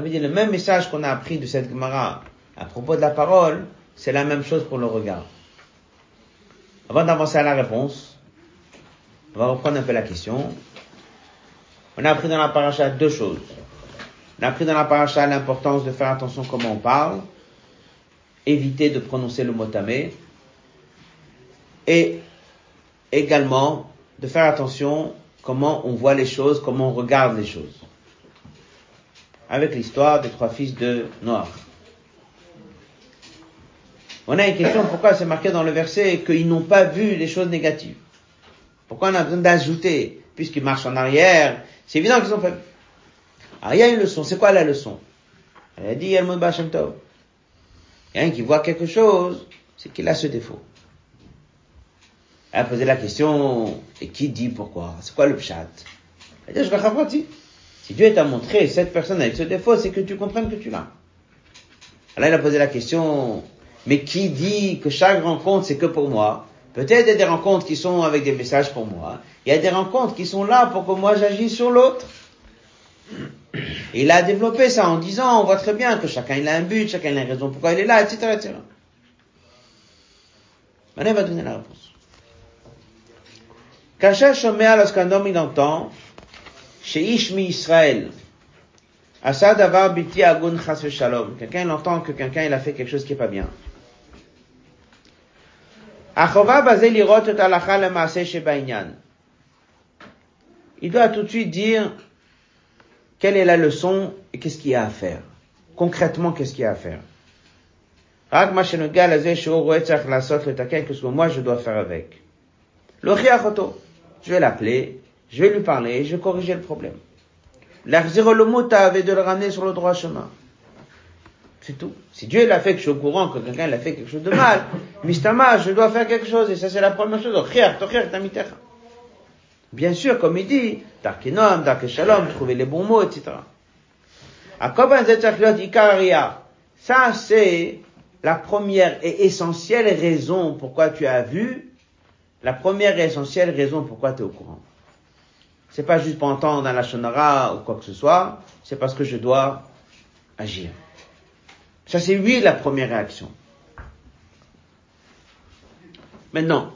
le même message qu'on a appris de cette Gemara à propos de la parole, c'est la même chose pour le regard. Avant d'avancer à la réponse, on va reprendre un peu la question. On a appris dans la paracha deux choses. On a appris dans la paracha l'importance de faire attention comment on parle, éviter de prononcer le mot tamé, et également de faire attention comment on voit les choses, comment on regarde les choses. Avec l'histoire des trois fils de Noir. On a une question, pourquoi c'est marqué dans le verset qu'ils n'ont pas vu les choses négatives? Pourquoi on a besoin d'ajouter Puisqu'ils marchent en arrière, c'est évident qu'ils ont pas vu. Alors il y a une leçon, c'est quoi la leçon? Elle a dit, il y a. Il un qui voit quelque chose, c'est qu'il a ce défaut. Elle a posé la question, et qui dit pourquoi? C'est quoi le pshat Elle a dit, je vais Si Dieu t'a montré cette personne avec ce défaut, c'est que tu comprennes que tu l'as. Alors elle a posé la question, mais qui dit que chaque rencontre c'est que pour moi? Peut-être il y a des rencontres qui sont avec des messages pour moi. Il y a des rencontres qui sont là pour que moi j'agisse sur l'autre. Il a développé ça en disant, on voit très bien que chacun il a un but, chacun il a une raison pourquoi il est là, etc., etc. Il va donner la réponse. Lorsqu'un homme il entend, chez Ishmi Israël, Asa davar biti agun. Quelqu'un il entend que quelqu'un il a fait quelque chose qui est pas bien. Il doit tout de suite dire quelle est la leçon et qu'est-ce qu'il y a à faire. Concrètement, qu'est-ce qu'il y a à faire. Qu'est-ce que moi je dois faire avec. Je vais l'appeler, je vais lui parler, je vais corriger le problème. L'achzir le avait de le ramener sur le droit chemin. C'est tout. Si Dieu l'a fait que je suis au courant que quelqu'un l'a fait quelque chose de mal, mistama, je dois faire quelque chose, et ça c'est la première chose. Bien sûr, comme il dit, Darkenom, Darke Shalom, trouver les bons mots, etc. Ça, c'est la première et essentielle raison pourquoi tu as vu la première et essentielle raison pourquoi tu es au courant. C'est pas juste pour entendre dans la shonara ou quoi que ce soit, c'est parce que je dois agir. Ça c'est oui la première réaction. Maintenant,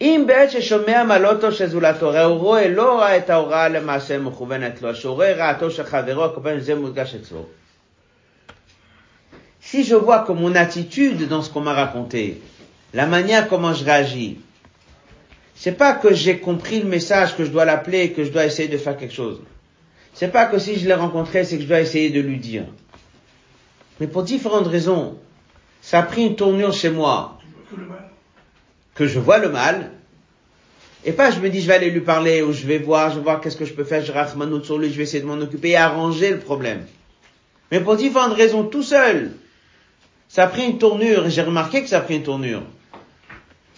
אם בעת ששומע מעלותו של זולתו, הוא רואה, לא ראה את ההוראה למעשה מכוונת לו, שרואה רעתו של חברו, הכוונה זה מודגש אצלו. Si je vois que mon attitude dans ce qu'on m'a raconté, la manière comment je réagis. C'est pas que j'ai compris le message que je dois l'appeler que je dois essayer de faire quelque chose. C'est pas que si je l'ai rencontré, c'est que je dois essayer de lui dire. Mais pour différentes raisons, ça a pris une tournure chez moi. Que je vois le mal. Et pas je me dis je vais aller lui parler ou je vais voir, je vais voir qu'est-ce que je peux faire, je rachmanout sur lui, je vais essayer de m'en occuper et arranger le problème. Mais pour différentes raisons, tout seul, ça a pris une tournure et j'ai remarqué que ça a pris une tournure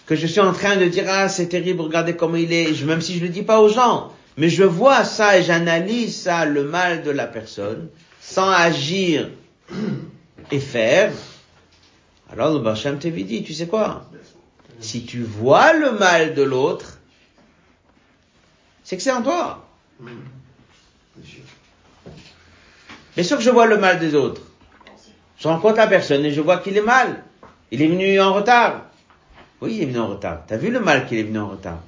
que je suis en train de dire ah c'est terrible regardez comment il est même si je le dis pas aux gens mais je vois ça et j'analyse ça le mal de la personne sans agir faire, alors le Barsham te dit, tu sais quoi? Si tu vois le mal de l'autre, c'est que c'est en toi. Bien sûr que je vois le mal des autres. Je rencontre la personne et je vois qu'il est mal. Il est venu en retard. Oui, il est venu en retard. T'as vu le mal qu'il est venu en retard?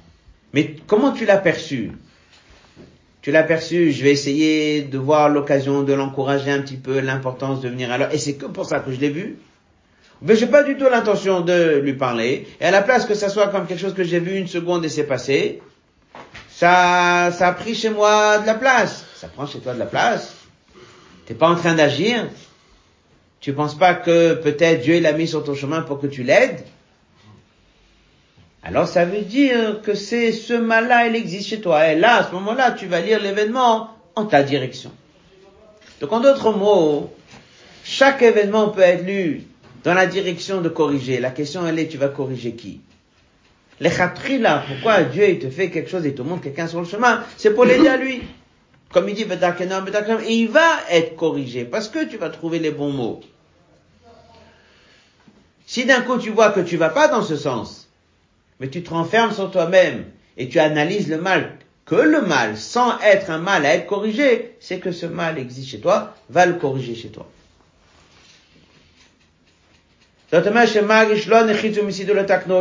Mais comment tu l'as perçu? Tu l'as perçu, je vais essayer de voir l'occasion de l'encourager un petit peu, l'importance de venir l'heure. Et c'est que pour ça que je l'ai vu. Mais j'ai pas du tout l'intention de lui parler. Et à la place que ça soit comme quelque chose que j'ai vu une seconde et c'est passé, ça, ça a pris chez moi de la place. Ça prend chez toi de la place. T'es pas en train d'agir. Tu penses pas que peut-être Dieu l'a mis sur ton chemin pour que tu l'aides? Alors ça veut dire que c'est ce mal-là, il existe chez toi. Et là, à ce moment-là, tu vas lire l'événement en ta direction. Donc en d'autres mots, chaque événement peut être lu dans la direction de corriger. La question elle est, tu vas corriger qui? Les là, pourquoi Dieu il te fait quelque chose et te montre quelqu'un sur le chemin? C'est pour l'aider à lui. Comme il dit, et il va être corrigé parce que tu vas trouver les bons mots. Si d'un coup tu vois que tu vas pas dans ce sens, mais tu te renfermes sur toi-même et tu analyses le mal, que le mal, sans être un mal à être corrigé, c'est que ce mal existe chez toi, va le corriger chez toi. Il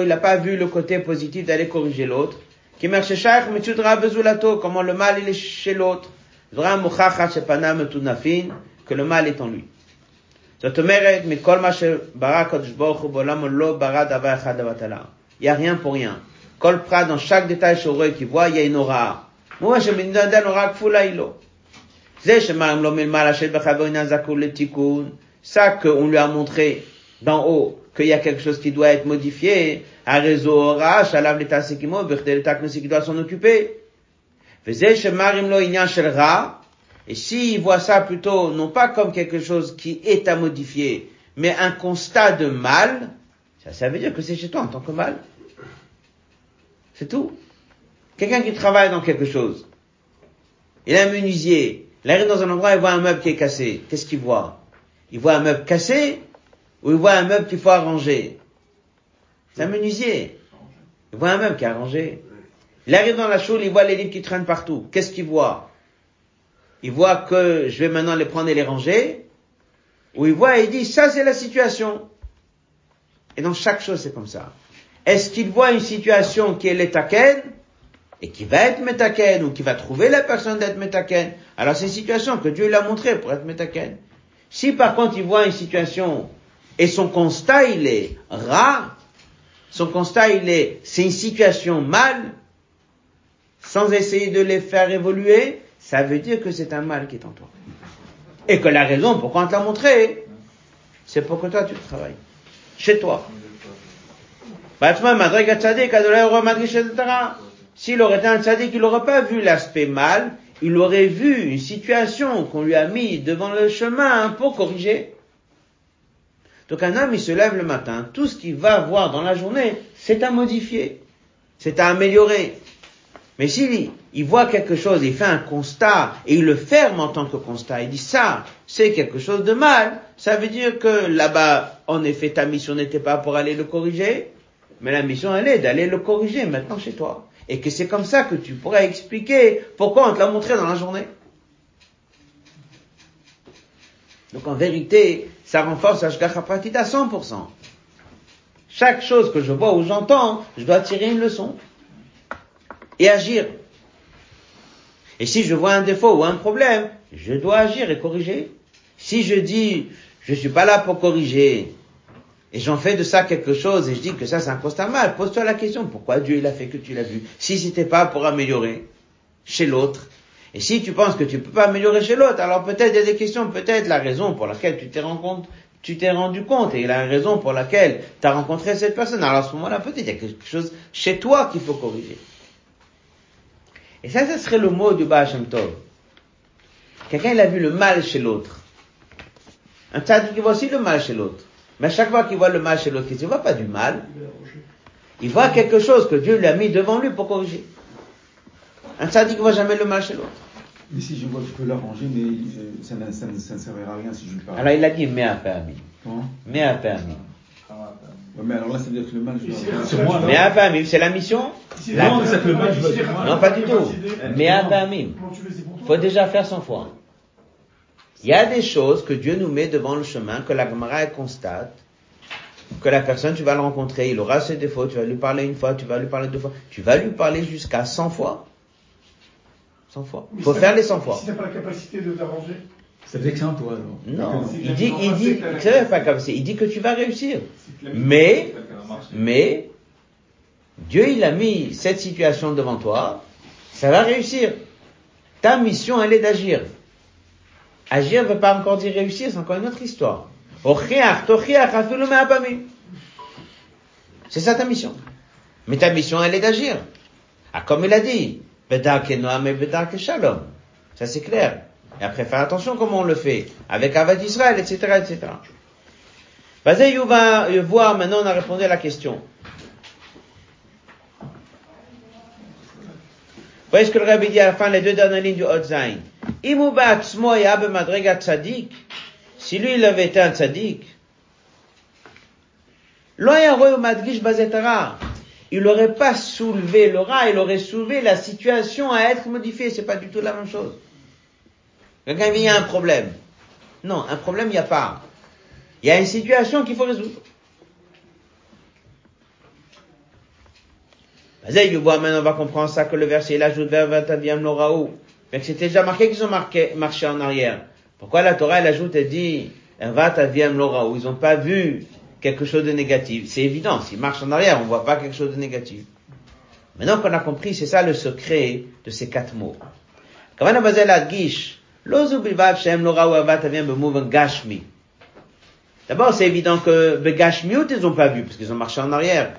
n'a pas vu le côté positif d'aller corriger l'autre. Comment le mal il est chez l'autre. Que le mal est en lui. זאת אומרת, מכל מה שברא הקדוש ברוך הוא בעולם הוא לא ברא דבר אחד לבטלה. Il n'y a rien pour rien. Kolpra, dans chaque détail heureux qu'il voit, il y a une aura. Ça qu'on lui a montré d'en haut, qu'il y a quelque chose qui doit être modifié, à réseau aura, shalav l'état sekimo, l'état qui doit s'en occuper. Et s'il voit ça plutôt, non pas comme quelque chose qui est à modifier, mais un constat de mal, ça, veut dire que c'est chez toi en tant que mal. C'est tout. Quelqu'un qui travaille dans quelque chose, il est un menuisier, il arrive dans un endroit, il voit un meuble qui est cassé. Qu'est-ce qu'il voit? Il voit un meuble cassé ou il voit un meuble qu'il faut arranger? C'est un menuisier. Il voit un meuble qui est arrangé. Il arrive dans la choule, il voit les livres qui traînent partout. Qu'est-ce qu'il voit? Il voit que je vais maintenant les prendre et les ranger, ou il voit et il dit, ça c'est la situation. Et dans chaque chose c'est comme ça. Est-ce qu'il voit une situation qui est l'étaken, et qui va être métaken, ou qui va trouver la personne d'être métaken, alors c'est une situation que Dieu l'a montré pour être métaken. Si par contre il voit une situation, et son constat il est rare, son constat il est, c'est une situation mal, sans essayer de les faire évoluer, ça veut dire que c'est un mal qui est en toi. Et que la raison pourquoi on te l'a montré, c'est pour que toi tu travailles. Chez toi. S'il aurait été un tzaddik, il n'aurait pas vu l'aspect mal, il aurait vu une situation qu'on lui a mis devant le chemin pour corriger. Donc un homme, il se lève le matin, tout ce qu'il va voir dans la journée, c'est à modifier, c'est à améliorer. Mais s'il il voit quelque chose, il fait un constat et il le ferme en tant que constat, il dit ça, c'est quelque chose de mal, ça veut dire que là-bas, en effet, ta mission n'était pas pour aller le corriger, mais la mission, elle est d'aller le corriger maintenant chez toi. Et que c'est comme ça que tu pourrais expliquer pourquoi on te l'a montré dans la journée. Donc en vérité, ça renforce Ashgacha Pratit à 100%. Chaque chose que je vois ou j'entends, je dois tirer une leçon et agir. Et si je vois un défaut ou un problème, je dois agir et corriger. Si je dis, je suis pas là pour corriger, et j'en fais de ça quelque chose, et je dis que ça c'est un constat mal, pose-toi la question, pourquoi Dieu a fait que tu l'as vu? Si c'était pas pour améliorer chez l'autre, et si tu penses que tu peux pas améliorer chez l'autre, alors peut-être il y a des questions, peut-être la raison pour laquelle tu t'es rendu compte, tu t'es rendu compte, et la raison pour laquelle tu as rencontré cette personne, alors à ce moment-là, peut-être il y a quelque chose chez toi qu'il faut corriger. Et ça, ce serait le mot du Baal Tov. Quelqu'un, il a vu le mal chez l'autre. Un tzaddik, il voit aussi le mal chez l'autre. Mais à chaque fois qu'il voit le mal chez l'autre, il ne voit pas du mal. Il voit quelque chose que Dieu lui a mis devant lui pour corriger. Un tzaddik ne voit jamais le mal chez l'autre. Mais si je vois je peux l'arranger, mais euh, ça, ne- ça, ne- ça ne servira à rien si je lui parle. Alors il a dit mais à permis. Comment? Mais à permis. Ouais, mais alors là, ça veut dire que le c'est sur moi. Mais à permis, c'est la mission. La- non, mais c'est que le match. Non, pas du tout. Mais tu pour toi faut déjà faire son foi. Il y a des choses que Dieu nous met devant le chemin, que la Gemara constate, que la personne, tu vas le rencontrer, il aura ses défauts, tu vas lui parler une fois, tu vas lui parler deux fois, tu vas lui parler jusqu'à 100 fois. 100 fois. Mais faut faire les 100 fois. Si t'as pas la capacité de t'arranger, Ça veut dire que c'est un toi, alors. Non, D'accord. il dit, il dit, c'est pas comme ça, il dit que tu vas réussir. Mais, mais, Dieu, il a mis cette situation devant toi, ça va réussir. Ta mission, elle est d'agir. Agir ne veut pas encore dire réussir, c'est encore une autre histoire. C'est ça ta mission. Mais ta mission, elle est d'agir. Ah, comme il a dit. Ça c'est clair. Et après, faire attention comment on le fait. Avec Avad Israël, etc., etc. Vas-y, va voir, maintenant on a répondu à la question. Voyez ce que le Rabbi dit à la fin, les deux dernières lignes du Hotzain. B'madrega tzadik. Si lui, il avait été un tzadik. Il n'aurait pas soulevé le rat, il aurait soulevé la situation à être modifiée. C'est pas du tout la même chose. Quelqu'un vient, il y a un problème. Non, un problème, il n'y a pas. Il y a une situation qu'il faut résoudre. Vas-y, maintenant, on va comprendre ça que le verset, il ajoute vers Vataviam Loraou. Mais que c'était déjà marqué qu'ils ont marqué, marché en arrière. Pourquoi la Torah, elle ajoute, elle dit, Vataviam Loraou. Ils n'ont pas vu quelque chose de négatif. C'est évident, s'ils marchent en arrière, on ne voit pas quelque chose de négatif. Maintenant qu'on a compris, c'est ça le secret de ces quatre mots. Comment on va D'abord, c'est évident que Begashmiut, ils n'ont pas vu, parce qu'ils ont marché en arrière.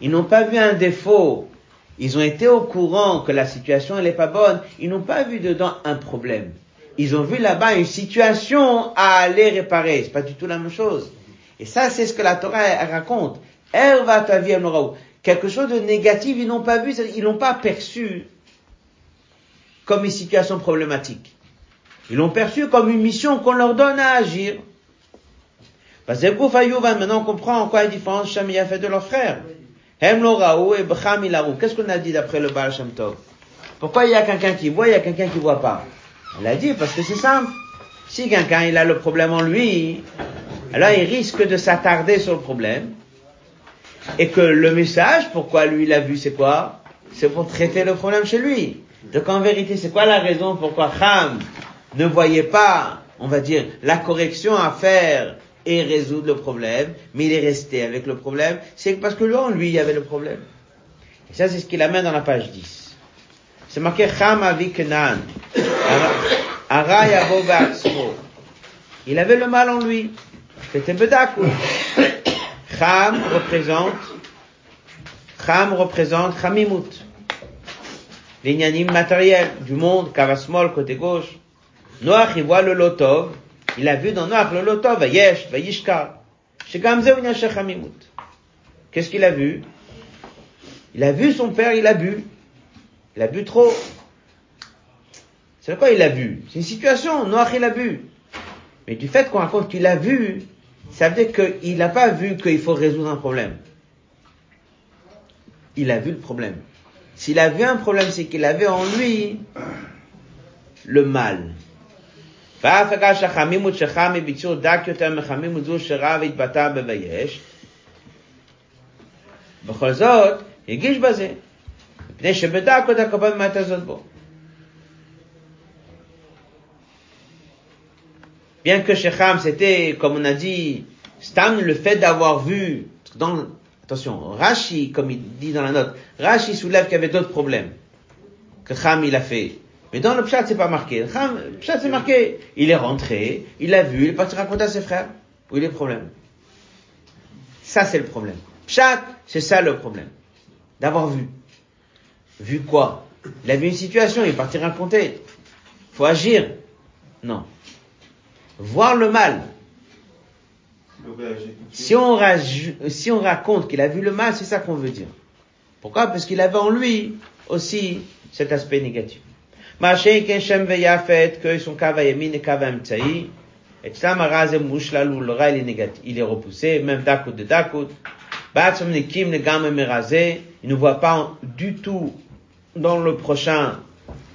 Ils n'ont pas vu un défaut. Ils ont été au courant que la situation elle est pas bonne. Ils n'ont pas vu dedans un problème. Ils ont vu là-bas une situation à aller réparer. C'est pas du tout la même chose. Et ça, c'est ce que la Torah raconte. Quelque chose de négatif, ils n'ont pas vu, ils n'ont pas perçu comme une situation problématique. Ils l'ont perçu comme une mission qu'on leur donne à agir. Parce que maintenant on comprend en quoi la différence Shami a fait de leurs frères. Qu'est-ce qu'on a dit d'après le Baal Shem Pourquoi il y a quelqu'un qui voit, il y a quelqu'un qui voit pas? On l'a dit parce que c'est simple. Si quelqu'un il a le problème en lui, alors il risque de s'attarder sur le problème. Et que le message, pourquoi lui il a vu, c'est quoi? C'est pour traiter le problème chez lui. Donc en vérité, c'est quoi la raison pourquoi Ham ne voyait pas, on va dire, la correction à faire et résoudre le problème, mais il est resté avec le problème, c'est parce que là, en lui, il y avait le problème. Et ça, c'est ce qu'il amène dans la page 10. C'est marqué Cham avi. Il avait le mal en lui. C'était Bedak. Cham représente, Cham représente Chamimut. Matériel du monde, Kavasmol, côté gauche. Noach, il voit le lotov. Il a vu dans Noach le lotov, Vayesh, Vayishkar. Qu'est-ce qu'il a vu? Il a vu son père, il a bu. Il a bu trop. C'est quoi il a vu? C'est une situation, Noach il a bu. Mais du fait qu'on raconte qu'il a vu, ça veut dire qu'il n'a pas vu qu'il faut résoudre un problème. Il a vu le problème. S'il a vu un problème, c'est qu'il avait en lui le mal. ואף אגב שהחמימות שלך מביצור דק יותר מחמימות זו שראה והתבטא בבייש, בכל זאת, הגיש בזה, מפני שבדק עוד הכבוד באמת הזאת בו. Bien que Shecham, c'était, comme on a dit, Stam, le fait d'avoir vu, dans, attention, Rashi, comme il dit dans la note, Rashi soulève qu'il y avait d'autres problèmes que Cham il a fait. Mais dans le Pshat, c'est pas marqué. Cham, le Pshat, c'est marqué. Il est rentré, il a vu, il est parti raconter à ses frères. Où il est le problème? Ça, c'est le problème. Pshat, c'est ça le problème. D'avoir vu. Vu quoi? Il a vu une situation, il est parti raconter. Faut agir. Non. Voir le mal. Si on, raconte qu'il a vu le mal, c'est ça qu'on veut dire. Pourquoi? Parce qu'il avait en lui aussi cet aspect négatif. Et il est repoussé, même Dakut de Merazé, il ne voit pas du tout dans le prochain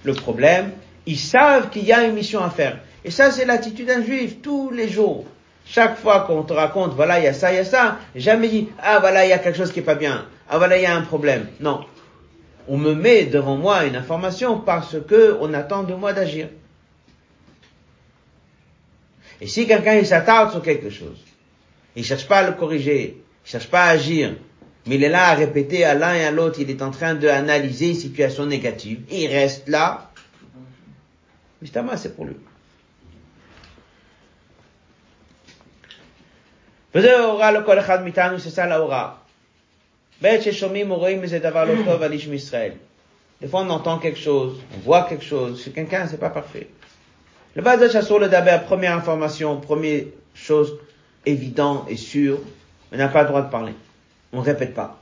le problème. Ils savent qu'il y a une mission à faire. Et ça, c'est l'attitude d'un juif tous les jours. Chaque fois qu'on te raconte, voilà, il y a ça, il y a ça, jamais dit, ah voilà, il y a quelque chose qui est pas bien. Ah voilà, il y a un problème. Non. On me met devant moi une information parce que on attend de moi d'agir. Et si quelqu'un il s'attarde sur quelque chose, il cherche pas à le corriger, il cherche pas à agir, mais il est là à répéter à l'un et à l'autre, il est en train d'analyser une situation négative, il reste là, Mistama, c'est pour lui. וזה ההוראה לכל אחד מאיתנו, c'est ça la hora. בעת ששומעים או רואים איזה דבר לא טוב על איש מישראל. Des fois on entend quelque chose, on voit quelque chose, chez quelqu'un c'est pas parfait. Le bas de chasseur le d'abord, première information, première chose évident et sûr, on n'a pas le droit de parler. On répète pas.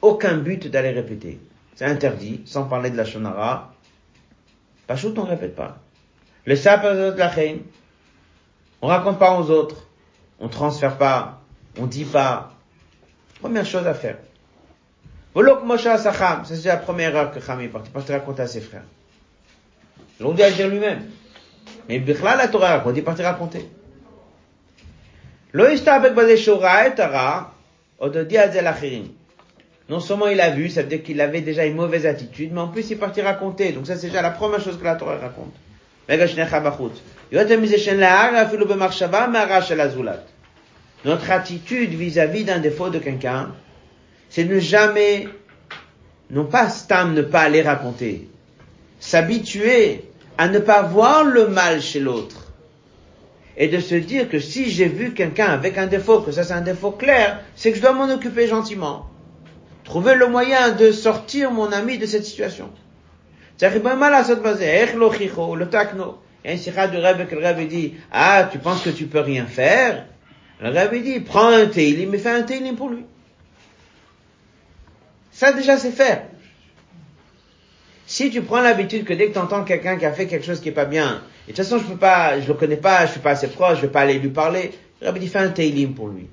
Aucun but d'aller répéter. C'est interdit, sans parler de la shonara. Pachout, on répète pas. Le sapazot la on raconte pas aux autres. On transfère pas. On dit pas. Première chose à faire. Volok Moshe c'est la première erreur que Cham est parti, parce raconter à ses frères. L'on dit agir lui-même. Mais Bichla la Torah il est parti raconter. Non seulement il a vu, ça veut dire qu'il avait déjà une mauvaise attitude, mais en plus il est parti raconter. Donc ça c'est déjà la première chose que la Torah raconte. Notre attitude vis-à-vis d'un défaut de quelqu'un, c'est ne jamais, non pas stam, ne pas aller raconter, s'habituer à ne pas voir le mal chez l'autre et de se dire que si j'ai vu quelqu'un avec un défaut, que ça c'est un défaut clair, c'est que je dois m'en occuper gentiment. Trouver le moyen de sortir mon ami de cette situation. Il y a une du Rebbe que le Rebbe dit, ah, tu penses que tu peux rien faire? Le Rebbe dit, prends un teilim et fais un teilim pour lui. Ça déjà c'est faire. Si tu prends l'habitude que dès que tu entends quelqu'un qui a fait quelque chose qui est pas bien, et de toute façon je peux pas, je le connais pas, je suis pas assez proche, je vais pas aller lui parler, le Rebbe dit, fais un teilim pour lui.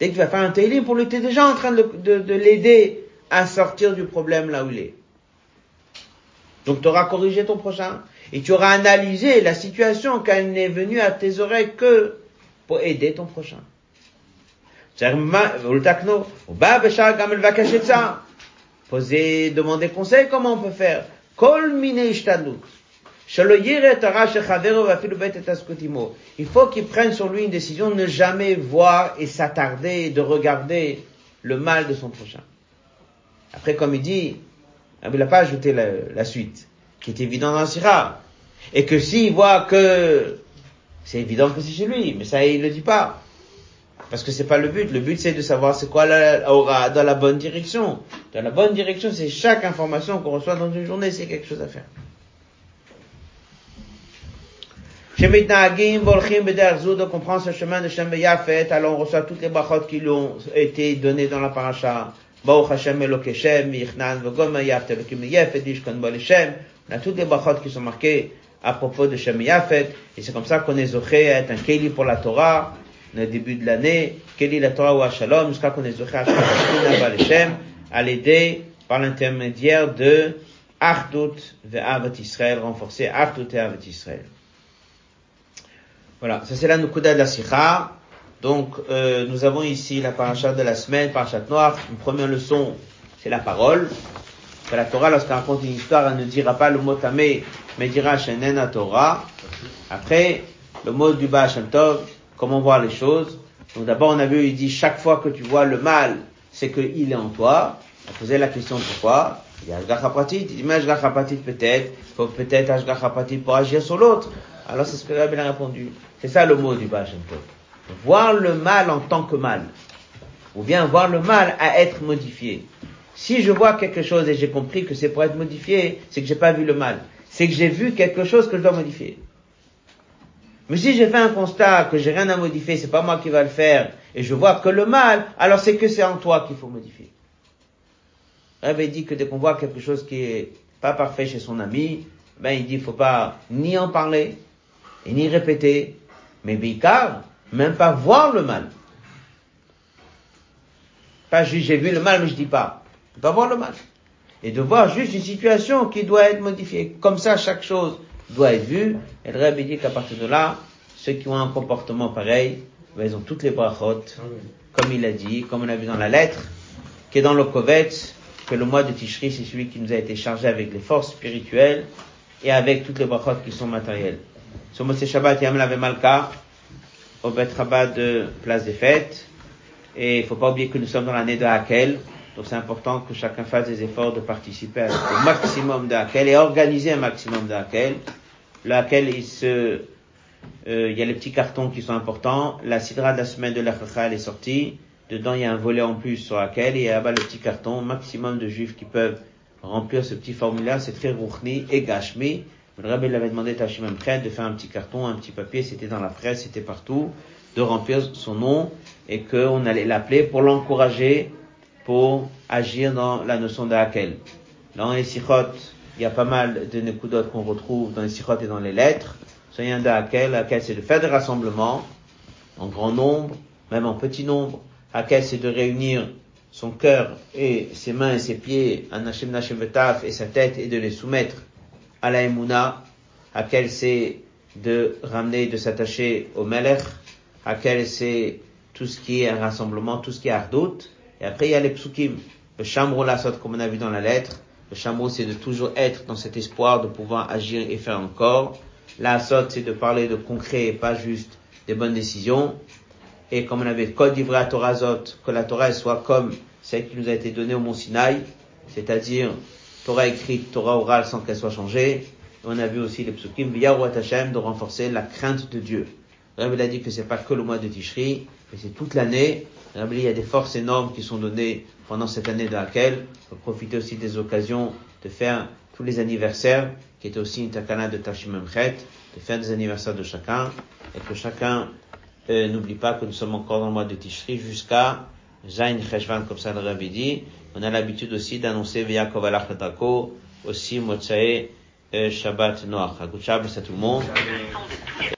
Dès que tu vas faire un teilim pour lui, tu es déjà en train de, de l'aider à sortir du problème là où il est. Donc tu auras corrigé ton prochain et tu auras analysé la situation quand elle n'est venue à tes oreilles que pour aider ton prochain. Poser, demander conseil, comment on peut faire. Il faut qu'il prenne sur lui une décision de ne jamais voir et s'attarder, de regarder le mal de son prochain. Après, comme il dit, il n'a pas ajouté la, suite, qui est évident dans la sira. Et que s'il voit que c'est évident que c'est chez lui, mais ça il le dit pas. Parce que c'est pas le but. Le but c'est de savoir c'est quoi aura dans la bonne direction. Dans la bonne direction, c'est chaque information qu'on reçoit dans une journée, c'est quelque chose à faire. ce chemin de Yafet, alors on reçoit toutes les brachot qui lui ont été données dans la paracha. On a toutes les brachot qui sont marquées à propos de Shem Yafet, et c'est comme ça qu'on est zoché à être un Keli pour la Torah, le début de l'année, Keli la Torah ou Shalom, jusqu'à qu'on est zoché à Shem à l'aider par l'intermédiaire de Achdut Ve'avat Israël, renforcer Achdut et Avat Israël. Voilà, ça c'est la Nukuda de la Sikha. Donc, euh, nous avons ici la paracha de la semaine, parachat noire. Une première leçon, c'est la parole. La Torah, lorsqu'elle raconte une histoire, elle ne dira pas le mot tamé, mais dira Shenen Torah. Après, le mot du Baal Tov, comment voir les choses? Donc d'abord, on a vu, il dit, chaque fois que tu vois le mal, c'est qu'il est en toi. On posait la question pourquoi? Il y a Ashgacha Pratit. Il dit, mais Ashgacha Pratit peut-être. Faut peut-être pour agir sur l'autre. Alors c'est ce que Rabbi a répondu. C'est ça le mot du Baal Voir le mal en tant que mal. Ou bien voir le mal à être modifié. Si je vois quelque chose et j'ai compris que c'est pour être modifié, c'est que j'ai pas vu le mal. C'est que j'ai vu quelque chose que je dois modifier. Mais si j'ai fait un constat que j'ai rien à modifier, c'est pas moi qui va le faire, et je vois que le mal, alors c'est que c'est en toi qu'il faut modifier. avait dit que dès qu'on voit quelque chose qui est pas parfait chez son ami, ben il dit faut pas ni en parler et ni répéter, mais Bikar, même pas voir le mal. Pas juste j'ai vu le mal mais je dis pas. Pas voir le mal. Et de voir juste une situation qui doit être modifiée. Comme ça, chaque chose doit être vue. Et le Rabbi dit qu'à partir de là, ceux qui ont un comportement pareil, ben, ils ont toutes les brachot, comme il a dit, comme on a vu dans la lettre, qui est dans le Kovetz, que le mois de Tishri, c'est celui qui nous a été chargé avec les forces spirituelles et avec toutes les brachot qui sont matérielles. Ce Moshe Shabbat, Yam Lave Malka, au Bet Rabat de Place des Fêtes. Et il faut pas oublier que nous sommes dans l'année de Hakel. Donc c'est important que chacun fasse des efforts de participer au maximum de Hakel et organiser un maximum de Hakel. Le Hakel, il se, euh, il y a les petits cartons qui sont importants. La sidra de la semaine de elle est sortie. Dedans, il y a un volet en plus sur Hakel et là-bas le petit carton. Maximum de juifs qui peuvent remplir ce petit formulaire. C'est très rouchni et gashmi. Le rabbi l'avait demandé à Shimon Prêtre de faire un petit carton, un petit papier, c'était dans la presse, c'était partout, de remplir son nom et qu'on allait l'appeler pour l'encourager pour agir dans la notion de Hakel. Dans les il y a pas mal de nekudot qu'on retrouve dans les et dans les lettres. C'est un de Hakel. Hakel, c'est de faire des rassemblements en grand nombre, même en petit nombre. Hakel, c'est de réunir son cœur et ses mains et ses pieds, un Hashem Nashem Vetaf et sa tête et de les soumettre à la Emouna, quel c'est de ramener, de s'attacher au Melech, quel c'est tout ce qui est un rassemblement, tout ce qui est ardout. Et après, il y a les psukim. Le chamro lassot, comme on a vu dans la lettre. Le chamro, c'est de toujours être dans cet espoir de pouvoir agir et faire encore. La c'est de parler de concret et pas juste des bonnes décisions. Et comme on avait code d'Ivra Torah Zot, que la Torah soit comme celle qui nous a été donnée au Mont Sinaï, c'est-à-dire Torah écrite, Torah orale sans qu'elle soit changée. On a vu aussi les psukim, Yahuat Hashem, de renforcer la crainte de Dieu. Rabbi a dit que c'est pas que le mois de Tishri, mais c'est toute l'année. Il y a des forces énormes qui sont données pendant cette année de laquelle on peut profiter aussi des occasions de faire tous les anniversaires, qui est aussi une takana de Tashimem Chet, de faire des anniversaires de chacun, et que chacun euh, n'oublie pas que nous sommes encore dans le mois de Tishri jusqu'à Zain Cheshvan, comme ça le Rabbi dit. On a l'habitude aussi d'annoncer V'yakov alach aussi Motsae Shabbat Noach. Good Shabbat à tout le monde.